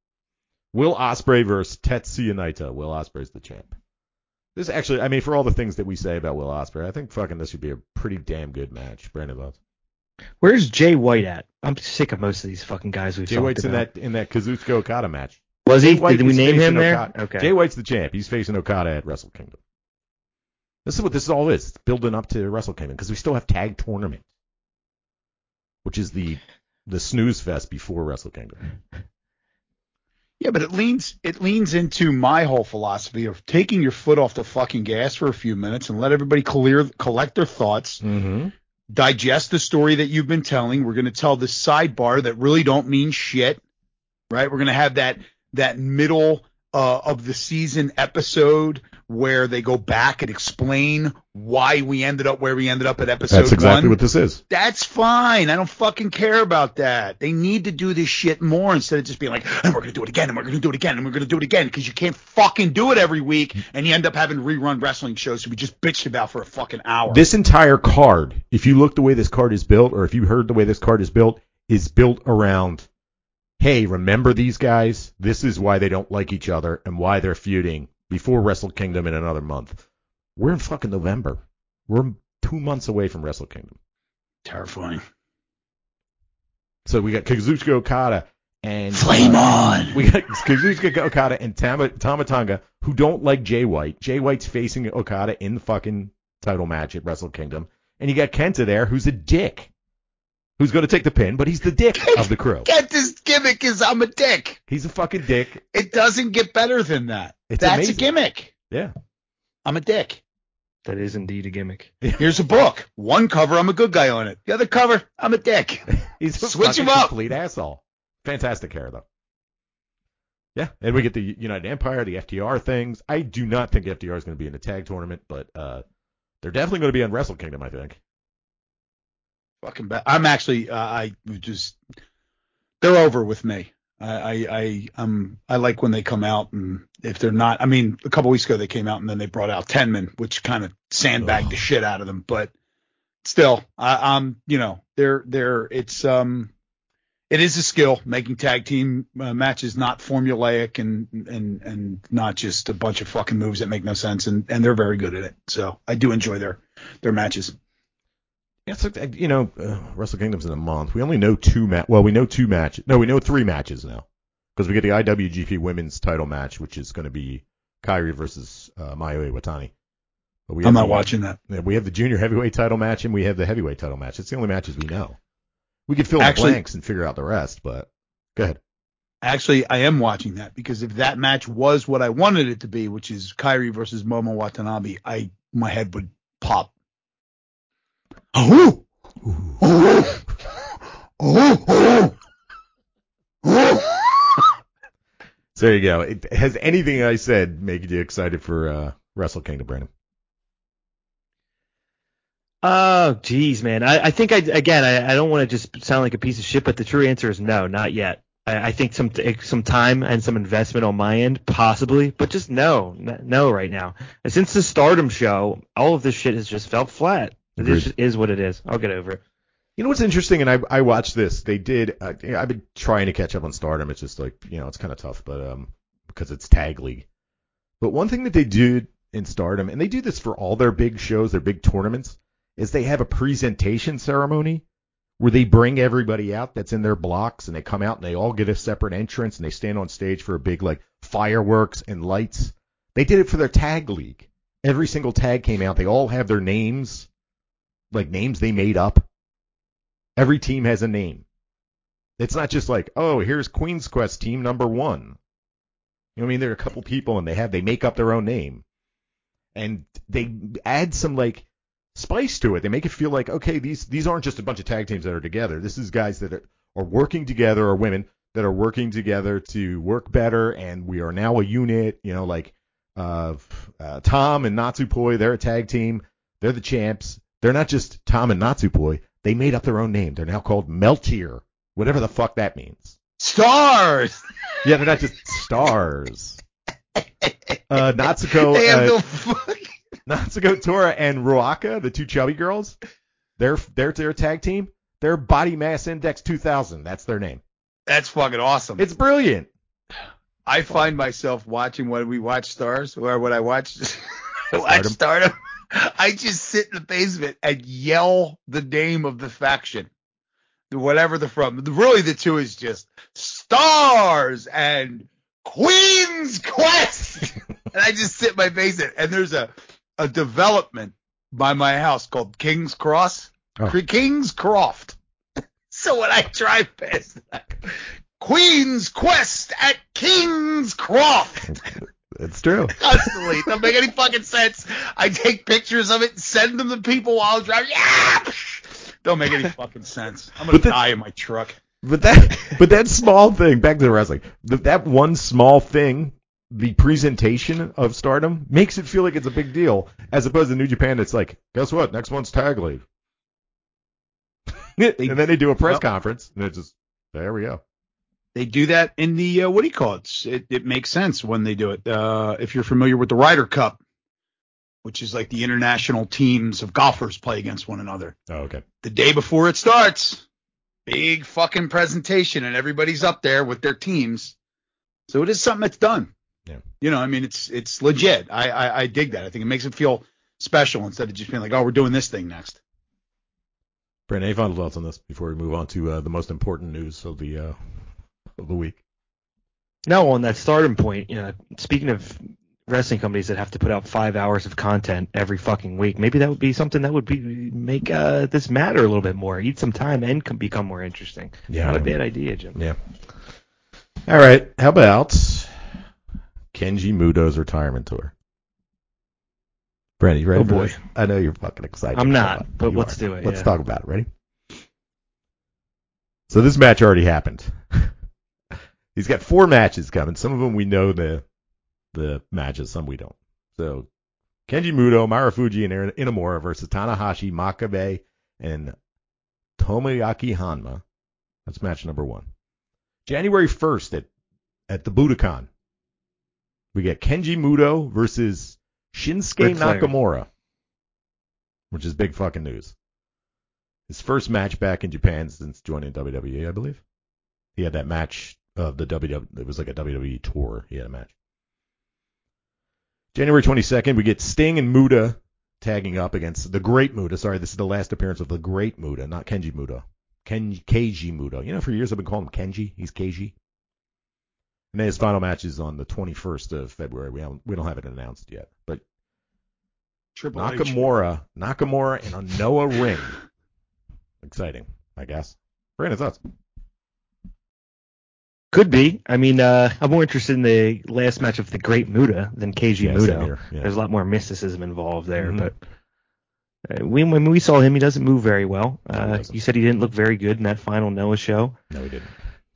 Will Ospreay versus Tetsuya Naito. Will Ospreay's the champ. This actually, I mean, for all the things that we say about Will Ospreay, I think fucking this would be a pretty damn good match. Brandon Voss. Where's Jay White at? I'm sick of most of these fucking guys we've Jay talked White's in that in that Kazuchika Okada match. Was he? Did we name him there? Okada. Okay. Jay White's the champ. He's facing Okada at Wrestle Kingdom. This is what this all is. It's building up to Wrestle Kingdom because we still have tag tournament, which is the the snooze fest before Wrestle Kingdom. Yeah, but it leans it leans into my whole philosophy of taking your foot off the fucking gas for a few minutes and let everybody clear collect their thoughts, Mm-hmm. digest the story that you've been telling. We're going to tell the sidebar that really don't mean shit, right? We're going to have that that middle uh, of the season episode where they go back and explain why we ended up where we ended up at episode That's exactly one. what this is. That's fine. I don't fucking care about that. They need to do this shit more instead of just being like, and we're gonna do it again, and we're gonna do it again, and we're gonna do it again, because you can't fucking do it every week, and you end up having rerun wrestling shows that we just bitched about for a fucking hour. This entire card, if you look the way this card is built, or if you heard the way this card is built, is built around, hey, remember these guys? This is why they don't like each other and why they're feuding before Wrestle Kingdom in another month. We're in fucking November. We're two months away from Wrestle Kingdom. Terrifying. So we got Kazuchika Okada and Flame uh, on. We got Kazuchika Okada and Tama, Tamatanga who don't like Jay White. Jay White's facing Okada in the fucking title match at Wrestle Kingdom. And you got Kenta there who's a dick. Who's going to take the pin, but he's the dick of the crew. [LAUGHS] Get this gimmick is I'm a dick. He's a fucking dick. It doesn't get better than that. It's That's amazing. a gimmick. Yeah. I'm a dick. That is indeed a gimmick. [LAUGHS] Here's a book. One cover, I'm a good guy on it. The other cover, I'm a dick. [LAUGHS] He's a Switch fucking him up. complete asshole. Fantastic hair though. Yeah, and we get the United Empire, the FTR things. I do not think FTR is going to be in the tag tournament, but uh, they're definitely going to be on Wrestle Kingdom. I think. Fucking bad. I'm actually, uh, I just, they're over with me. I, I, I, um, I like when they come out, and if they're not, I mean, a couple weeks ago they came out and then they brought out Tenman, which kind of sandbagged the shit out of them. But still, I, I'm, you know, they're, they're, it's, um, it is a skill making tag team uh, matches not formulaic and and and not just a bunch of fucking moves that make no sense, and and they're very good at it. So I do enjoy their their matches. Uh, you know, uh, Wrestle Kingdom's in a month. We only know two ma- Well, we know two matches. No, we know three matches now because we get the IWGP Women's Title match, which is going to be Kairi versus uh, Mayu Iwatani. But we I'm not the- watching that. We have the junior heavyweight title match and we have the heavyweight title match. It's the only matches we know. We could fill in Actually- the blanks and figure out the rest, but go ahead. Actually, I am watching that because if that match was what I wanted it to be, which is Kairi versus Momo Watanabe, I my head would pop. Oh, oh, oh, oh, oh. So there you go. It, has anything I said made you excited for uh, Wrestle Kingdom, Brandon? Oh, geez, man. I, I think I again. I, I don't want to just sound like a piece of shit, but the true answer is no, not yet. I, I think some some time and some investment on my end, possibly, but just no, no, right now. And since the Stardom show, all of this shit has just felt flat. Just is what it is. I'll get over it. You know what's interesting, and I I watched this. They did. Uh, I've been trying to catch up on Stardom. It's just like you know, it's kind of tough, but um, because it's tag league. But one thing that they do in Stardom, and they do this for all their big shows, their big tournaments, is they have a presentation ceremony where they bring everybody out that's in their blocks, and they come out and they all get a separate entrance, and they stand on stage for a big like fireworks and lights. They did it for their tag league. Every single tag came out. They all have their names, like names they made up. Every team has a name. It's not just like, oh, here's Queen's Quest team number one. You know I mean? There are a couple people and they have they make up their own name. And they add some like spice to it. They make it feel like, okay, these these aren't just a bunch of tag teams that are together. This is guys that are, are working together or women that are working together to work better and we are now a unit, you know, like uh, uh Tom and Natsupoi, they're a tag team. They're the champs. They're not just Tom and Natsupoi. They made up their own name. They're now called Meltier, whatever the fuck that means. Stars. [LAUGHS] Yeah, they're not just stars. Uh, Natsuko, [LAUGHS] they have uh, no fuck. [LAUGHS] Natsuko Tora and Ruaka, the two chubby girls, they're they're their tag team. They're Body Mass Index 2000. That's their name. That's fucking awesome. It's brilliant. I find myself watching when we watch Stars, or when I watch watch Stardom. I just sit in the basement and yell the name of the faction, whatever the from. Really, the two is just Stars and Queen's Quest, [LAUGHS] and I just sit in my basement. And there's a a development by my house called King's Cross, Oh. King's Croft. [LAUGHS] so when I drive past that, [LAUGHS] Queen's Quest at King's Croft It's true. [LAUGHS] constantly. Don't make any fucking sense. I take pictures of it and send them to people while I'm driving. Yeah! Don't make any fucking sense. I'm gonna the- die in my truck. But that, but that small thing, back to the wrestling, th- that one small thing, the presentation of Stardom makes it feel like it's a big deal, as opposed to New Japan. It's like, guess what? Next one's Tag League, [LAUGHS] and then they do a press Well- conference, and it's just there we go. They do that in the uh, what do you call it? it? It makes sense when they do it. Uh, if you're familiar with the Ryder Cup, which is like the international teams of golfers play against one another. Oh, okay. The day before it starts, big fucking presentation, and everybody's up there with their teams. So it is something that's done. Yeah. You know, I mean, it's it's legit. I, I I dig that. I think it makes it feel special instead of just being like, oh, we're doing this thing next. Brandon, any final thoughts on this before we move on to uh, the most important news of the uh, of the week? Now, on that starting point, you know, speaking of wrestling companies that have to put out five hours of content every fucking week, maybe that would be something that would be make uh, this matter a little bit more, eat some time, and com- become more interesting. Yeah. Not a bad idea, Jim. Yeah. All right. How about Kenji Muto's retirement tour? Brandon, you ready Oh, boy. this? I know you're fucking excited. I'm not, but You let's are. do it, Let's yeah. talk about it. Ready? So this match already happened. [LAUGHS] He's got four matches coming. Some of them we know the the matches, some we don't. So Kenji Muto, Marufuji, and Inamura versus Tanahashi, Makabe, and Tomoaki Honma. That's match number one. January 1st at, at the Budokan, we get Kenji Muto versus Shinsuke Ric Flair. Nakamura, which is big fucking news. His first match back in Japan since joining WWE, I believe. He had that match of the WWE. It was like a WWE tour. He had a match. January 22nd, we get Sting and Muda tagging up against the Great Muda. Sorry, this is the last appearance of the Great Muda, not Kenji Muda. Ken, Keiji Muda. You know, for years I've been calling him Kenji. He's Keiji. And then his final match is on the 21st of February. We haven't, we don't have it announced yet. But Triple Nakamura, Nakamura in a Noah ring. Exciting, I guess. Brandon, thoughts? Could be. I mean, uh, I'm more interested in the last match of the Great Muda than KG Yeah, Muto. yeah. There's a lot more mysticism involved there, Mhm. but uh, we, when we saw him, he doesn't move very well. Uh, you said he didn't look very good in that final Noah show. No, he didn't.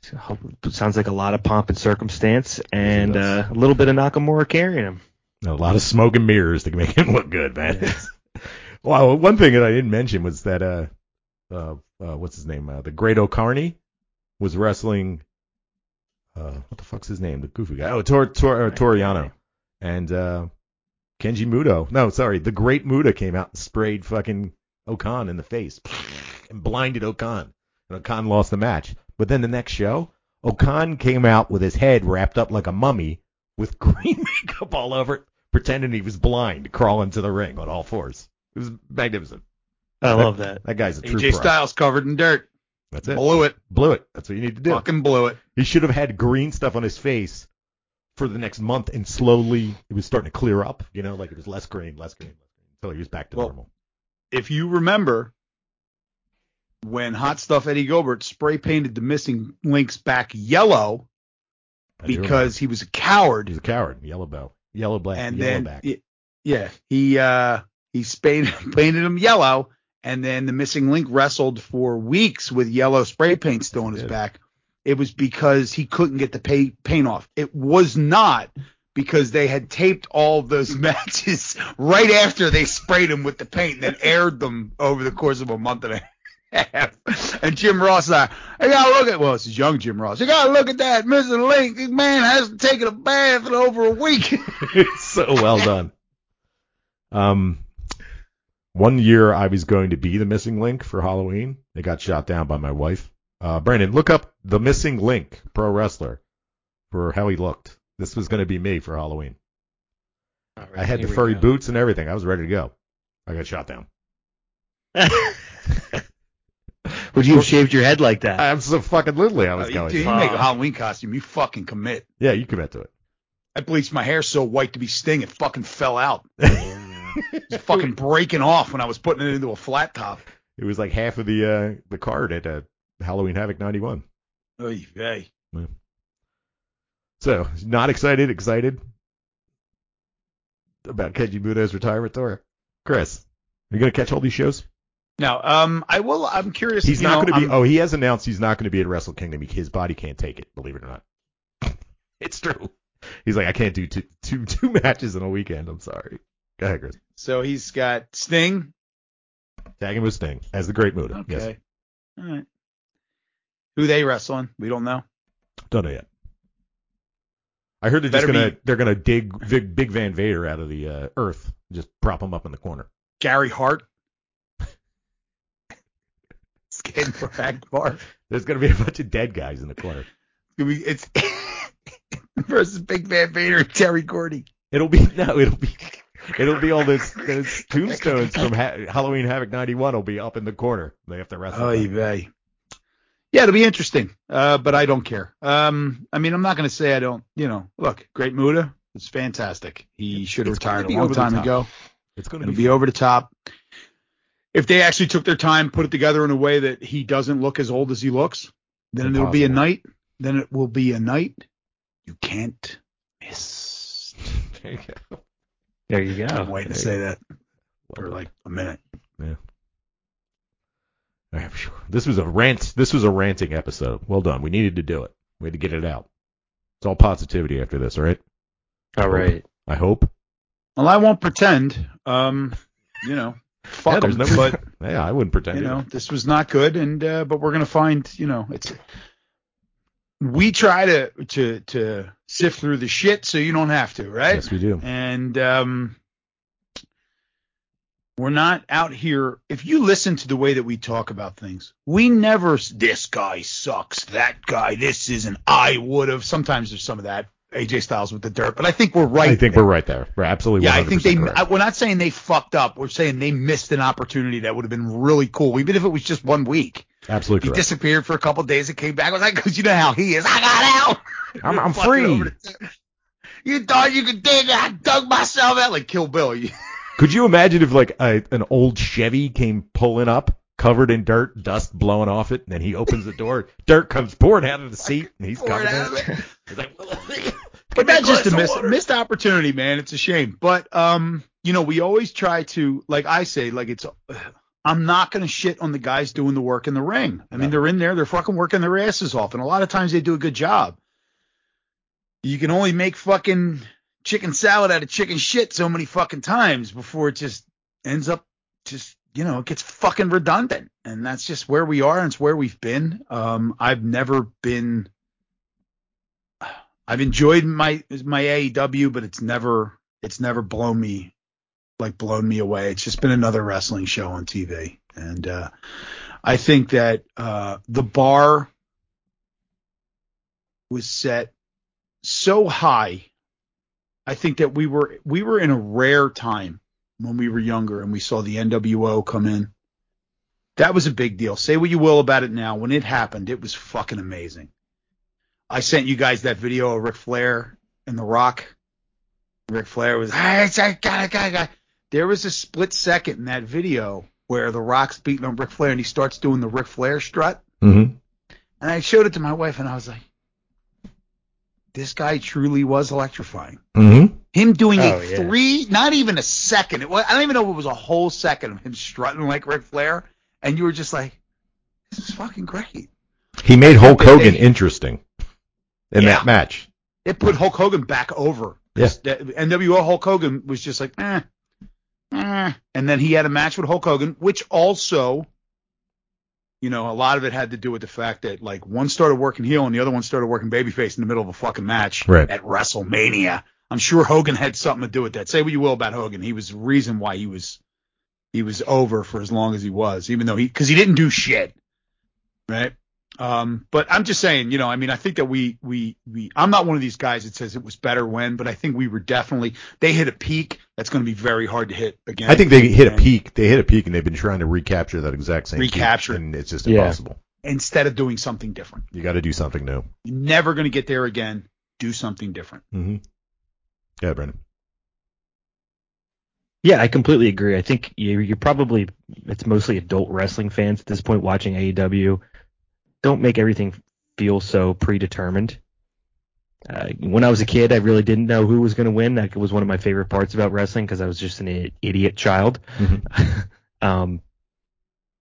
So, sounds like a lot of pomp and circumstance, and does. uh, a little bit of Nakamura carrying him. A lot of smoke and mirrors to make [LAUGHS] him look good, man. [LAUGHS] wow, one thing that I didn't mention was that uh, uh, uh what's his name? Uh, the Great O-Khan was wrestling. Uh, what the fuck's his name? The goofy guy. Oh, Tor, Tor, uh, Toriano. And uh, Kenji Muto. No, sorry, the Great Muta came out and sprayed fucking O-Khan in the face [LAUGHS] and blinded O-Khan. And O-Khan lost the match. But then the next show, Okan came out with his head wrapped up like a mummy with [LAUGHS] green makeup all over it, pretending he was blind, crawling to the ring on all fours. It was magnificent. I love that. That guy's a true AJ pro. Styles covered in dirt. That's it. Blew it. Blew it. That's what you need to do. Fucking blew it. He should have had green stuff on his face for the next month, and slowly it was starting to clear up. You know, like it was less green, less green, less green, until he was back to Well, normal. If you remember when Hot Stuff Eddie Gilbert spray painted the missing links back yellow because he was a coward, he's a coward, yellow belt, yellow black, and yellow then back. yeah, he uh he [LAUGHS] painted painted him yellow, and then the missing link wrestled for weeks with yellow spray paint still on his back. It was because he couldn't get the pay, paint off. It was not because they had taped all those [LAUGHS] matches right after they sprayed him with the paint and then [LAUGHS] aired them over the course of a month and a half. And Jim Ross is like, I gotta look at well, this is young Jim Ross. You gotta look at that missing link. This man hasn't taken a bath in over a week. [LAUGHS] so well done. Um, one year I was going to be the missing link for Halloween. It got shot down by my wife. Uh, Brandon, look up the missing link pro wrestler for how he looked. This was going to be me for Halloween. I had the furry boots and everything. I was ready to go. I got shot down. [LAUGHS] Would you have shaved your head like that? I'm so fucking literally I was Uh, you, going. you make a Halloween costume, you fucking commit. yeah, you commit to it. I bleached my hair so white to be Sting, it fucking fell out. [LAUGHS] It's fucking breaking off when I was putting it into a flat top. It was like half of the uh, the card at uh, Halloween Havoc 91. Oy vey. So, not excited, excited about Keiji Muto's retirement tour. Chris, are you going to catch all these shows? No, um, I will. I'm curious. He's not going to be. Oh, he has announced he's not going to be at Wrestle Kingdom. His body can't take it. Believe it or not, [LAUGHS] it's true. He's like, I can't do two two two matches in a weekend. I'm sorry. Go ahead, Chris. So he's got Sting. Tagging with Sting as the Great Muta. Okay. Yes. All right. Who they wrestling? We don't know. Don't know yet. I heard they're just gonna be- they're gonna dig Big, Big Van Vader out of the uh, earth, just prop him up in the corner. Gary Hart. [LAUGHS] Skandor Akbar. There's gonna be a bunch of dead guys in the corner. It's [LAUGHS] versus Big Van Vader and Terry Gordy. It'll be no, it'll be it'll be all those [LAUGHS] those tombstones from ha- Halloween Havoc '91 will be up in the corner. They have to wrestle. Them. vey. Yeah, it'll be interesting. Uh, but I don't care. Um, I mean, I'm not going to say I don't. You know, look, Great Muta. It's fantastic. He should have retired a long time ago. It's gonna be, be over the top. If they actually took their time, put it together in a way that he doesn't look as old as he looks, then it'll be a night. Then it will be a night you can't miss. [LAUGHS] There you go. There you go. I'm go. waiting to say you that Well for done. like a minute. All right, phew. This was a rant. This was a ranting episode. Well done. We needed to do it. We had to get it out. It's all positivity after this, all right? All right. I hope. Well, I won't pretend. Um, you know, [LAUGHS] fuck yeah, there's 'em, no but [LAUGHS] yeah, I wouldn't pretend. you know, this was not good, and uh, but we're gonna find, you know, it's. We try to to to sift through the shit so you don't have to, right? Yes, we do. and um, we're not out here. If you listen to the way that we talk about things, we never. This guy sucks. That guy. This isn't. I would have. Sometimes there's some of that. AJ Styles with the dirt, but I think we're right. I think there. we're right there. We're absolutely. Yeah, I think they. I, we're not saying they fucked up. We're saying they missed an opportunity that would have been really cool, even if it was just one week. Absolutely He correct. disappeared for a couple days and came back. I was like, because you know how he is. I got out. [LAUGHS] I'm, I'm [LAUGHS] free. the- [LAUGHS] You thought you could dig? I dug myself out like Kill Bill. Could you imagine if like a, an old Chevy came pulling up, covered in dirt, dust blowing off it, and then he opens the door, dirt comes pouring out of the seat, and he's covered in it. He's like, But that's just a miss, missed opportunity, man. It's a shame. But um, you know, we always try to, like I say, like it's. I'm not gonna shit on the guys doing the work in the ring. I mean, No. they're in there, they're fucking working their asses off, and a lot of times they do a good job. You can only make fucking chicken salad out of chicken shit so many fucking times before it just ends up just you know it gets fucking redundant, and that's just where we are and it's where we've been. Um, I've never been. I've enjoyed my my AEW, but it's never it's never blown me like blown me away. It's just been another wrestling show on TV, and uh, I think that uh, the bar was set so high. I think that we were we were in a rare time when we were younger and we saw the NWO come in. That was a big deal. Say what you will about it now. When it happened, it was fucking amazing. I sent you guys that video of Ric Flair and The Rock. Ric Flair was, "Ah, it's- I got it, got it, got it." There was a split second in that video where The Rock's beating on Ric Flair and he starts doing the Ric Flair strut. Mm-hmm. And I showed it to my wife and I was like, this guy truly was electrifying. Mm-hmm. Him doing Oh, a yeah. three, not even a second. It was, I don't even know if it was a whole second of him strutting like Ric Flair. And you were just like, this is fucking great. He made Hulk Hogan they- interesting in Yeah. that match. It put Hulk Hogan back over. Yeah. That- NWO Hulk Hogan was just like, eh, eh. And then he had a match with Hulk Hogan, which also, you know, a lot of it had to do with the fact that like one started working heel and the other one started working babyface in the middle of a fucking match Right. at WrestleMania. I'm sure Hogan had something to do with that. Say what you will about Hogan, he was the reason why he was he was over for as long as he was, even though he because he didn't do shit, right? Um, but I'm just saying, you know, I mean, I think that we, we, we, I'm not one of these guys that says it was better when, but I think we were definitely, they hit a peak that's going to be very hard to hit again. I think they hit a peak. They hit a peak, and they've been trying to recapture that exact same Recapture it. and it's just Yeah. impossible. Instead of doing something different, You got to do something new. you're never going to get there again. Do something different. Mm-hmm. Yeah, Brendan. Yeah, I completely agree. I think you- you're probably it's mostly adult wrestling fans at this point watching AEW. Don't make everything feel so predetermined. Uh, when I was a kid, I really didn't know who was going to win. That was one of my favorite parts about wrestling because I was just an idiot child. [LAUGHS] um,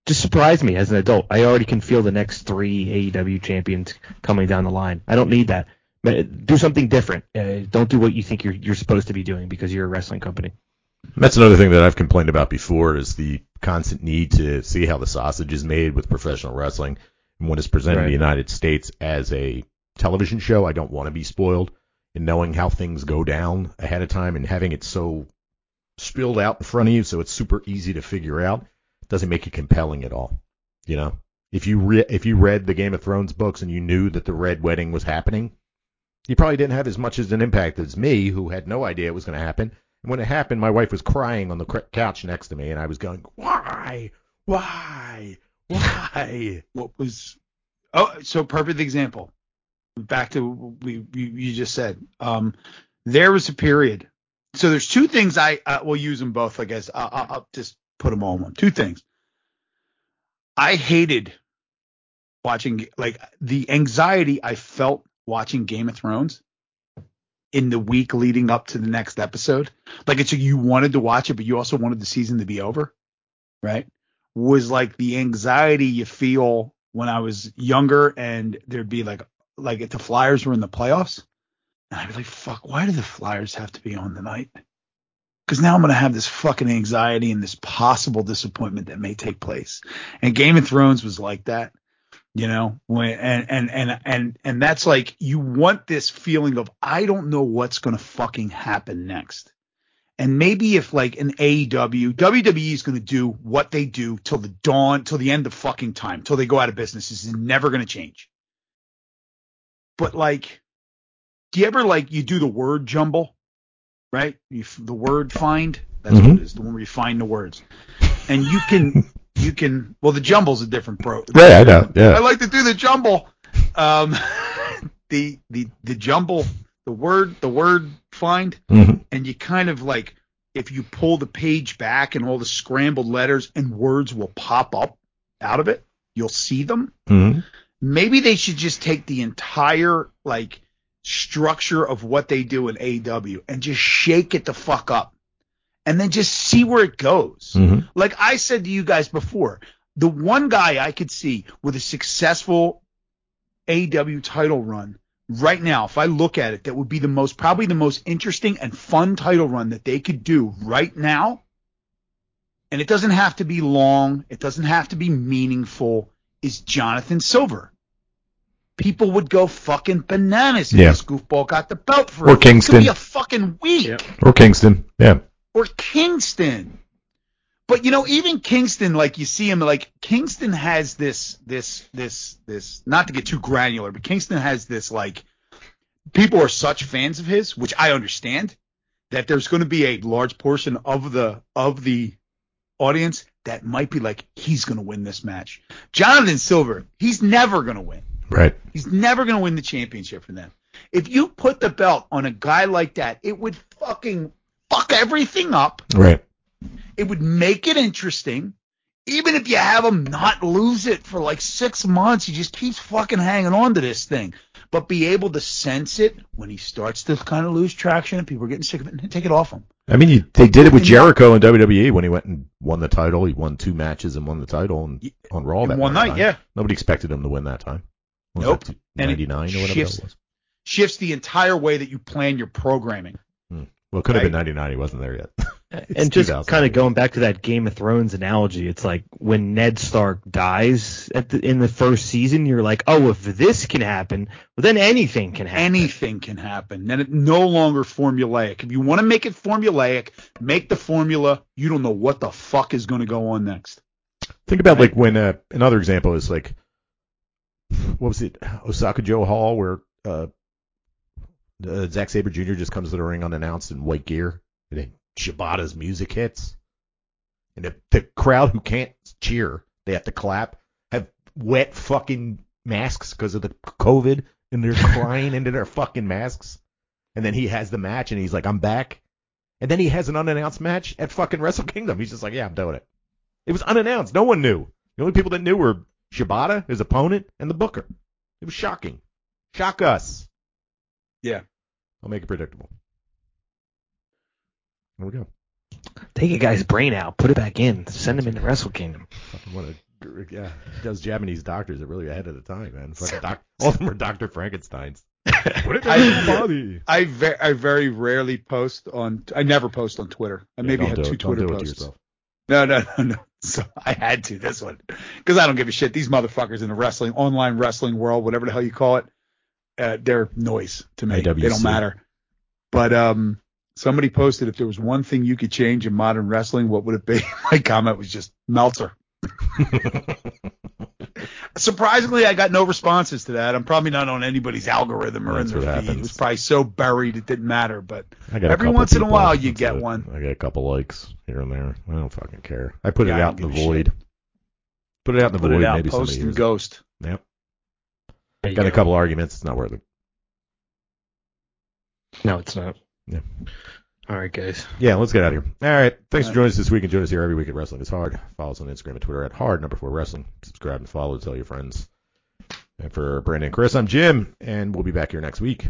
just surprised me as an adult. I already can feel the next three AEW champions coming down the line. I don't need that. But do something different. Uh, don't do what you think you're you're supposed to be doing because you're a wrestling company. That's another thing that I've complained about before is the constant need to see how the sausage is made with professional wrestling. And when it's presented in the United States as a television show, I don't want to be spoiled in knowing how things go down ahead of time and having it so spilled out in front of you so it's super easy to figure out It doesn't make it compelling at all. You know, if you re- if you read the Game of Thrones books and you knew that the Red Wedding was happening, you probably didn't have as much as an impact as me, who had no idea it was going to happen. And when it happened, my wife was crying on the couch next to me, and I was going, "Why? Why? Why?" What was, oh, so perfect example. Back to what we, you, you just said. Um, there was a period. So there's two things I, uh, will use them both, I guess. I'll, I'll, I'll just put them all in one. Two things. I hated watching, like, the anxiety I felt watching Game of Thrones in the week leading up to the next episode. Like, it's you wanted to watch it, but you also wanted the season to be over, right? Was like the anxiety you feel when I was younger and there'd be like, like if the Flyers were in the playoffs, and I'd be like, fuck, why do the Flyers have to be on tonight? Because now I'm going to have this fucking anxiety and this possible disappointment that may take place. And Game of Thrones was like that, you know, when, and, and, and, and, and that's like, you want this feeling of, I don't know what's going to fucking happen next. And maybe if like an AEW, WWE is going to do what they do till the dawn, till the end of fucking time, till they go out of business. This is never going to change. But like, do you ever like you do the word jumble, right? You, the word find. That's what Mhm. it is. The one where you find the words, and you can [LAUGHS] you can. Well, the jumble's a different pro. Yeah, I know. Yeah, I like to do the jumble. Um, [LAUGHS] the the the jumble, the word the word find Mhm. and you kind of like if you pull the page back and all the scrambled letters and words will pop up out of it you'll see them Mhm. maybe they should just take the entire like structure of what they do in AEW and just shake it the fuck up and then just see where it goes Mhm. like I said to you guys before, the one guy I could see with a successful AEW title run right now, if I look at it, that would be the most, probably the most interesting and fun title run that they could do right now. And it doesn't have to be long. It doesn't have to be meaningful is Jonathan Silver. People would go fucking bananas if Yeah. this goofball got the belt for Or it. It Kingston. could be a fucking week Yep. Or Kingston. Yeah. or Kingston. But you know, even Kingston, like you see him, like Kingston has this, this, this, this. Not to get too granular, but Kingston has this like people are such fans of his, which I understand, that there's going to be a large portion of the of the audience that might be like, he's going to win this match. Jonathan Silver, he's never going to win. Right. He's never going to win the championship for them. If you put the belt on a guy like that, it would fucking fuck everything up. Right. It would make it interesting. Even if you have him not lose it for like six months, he just keeps fucking hanging on to this thing. But be able to sense it when he starts to kind of lose traction and people are getting sick of it and take it off him. I mean, you, they did it with Jericho in WWE when he went and won the title. He won two matches and won the title and, on Raw that one night, time. yeah. Nobody expected him to win that time. What Nope. that, 99 or whatever shifts- that was. Shifts the entire way that you plan your programming. Hmm. Well, it could have been 99. He wasn't there yet. [LAUGHS] It's and just kind of going back to that Game of Thrones analogy, it's like when Ned Stark dies at the, in the first season, you're like, oh, if this can happen, well, then anything can happen. Anything can happen. Then it no longer formulaic. If you want to make it formulaic, make the formula. You don't know what the fuck is going to go on next. Think about Right. like when uh, another example is like what was it? Osaka-jo Hall, where uh, uh, Zack Sabre Jr. just comes to the ring unannounced in white gear, and then Shibata's music hits, and the, the crowd who can't cheer, they have to clap, have wet fucking masks because of the COVID, and they're [LAUGHS] crying into their fucking masks. And then he has the match, and he's like, "I'm back." And then he has an unannounced match at fucking Wrestle Kingdom. He's just like, "Yeah, I'm doing it." It was unannounced. No one knew. The only people that knew were Shibata, his opponent, and the Booker. It was shocking. Shock us. Yeah. I'll make it predictable. There we go. Take a guy's brain out, put it back in, send him into Wrestle Kingdom. What a yeah. Those Japanese doctors are really ahead of the time, man. Fucking doc, all of them are Doctor Frankenstein's. Put it in the body. I ve- I very rarely post on. I never post on Twitter. I maybe Yeah, have two it. Don't Twitter do it to posts. No, no, no, no. [LAUGHS] So I had to this one because I don't give a shit. These motherfuckers in the wrestling, online wrestling world, whatever the hell you call it, uh, they're noise to me. They don't matter. But um, somebody posted if there was one thing you could change in modern wrestling, what would it be? [LAUGHS] My comment was just Meltzer. [LAUGHS] Surprisingly, I got no responses to that. I'm probably not on anybody's algorithm or That's in their what feed. It was probably so buried it didn't matter. But I got a Every once in a while you get it. one. I get a couple likes here and there. I don't fucking care. I put Yeah, it I out in the give a void. Put it out in the put void. it out, Maybe post somebody and hears it. ghost. Yep. There you Got a couple arguments. It's not worth it. No, it's not. Yeah. All right, guys. Yeah, let's get out of here. All right. Thanks All for joining us this week and join us here every week at Wrestling is Hard. Follow us on Instagram and Twitter at hard number four wrestling. Subscribe and follow. Tell your friends. And for Brandon and Chris, I'm Jim, and we'll be back here next week.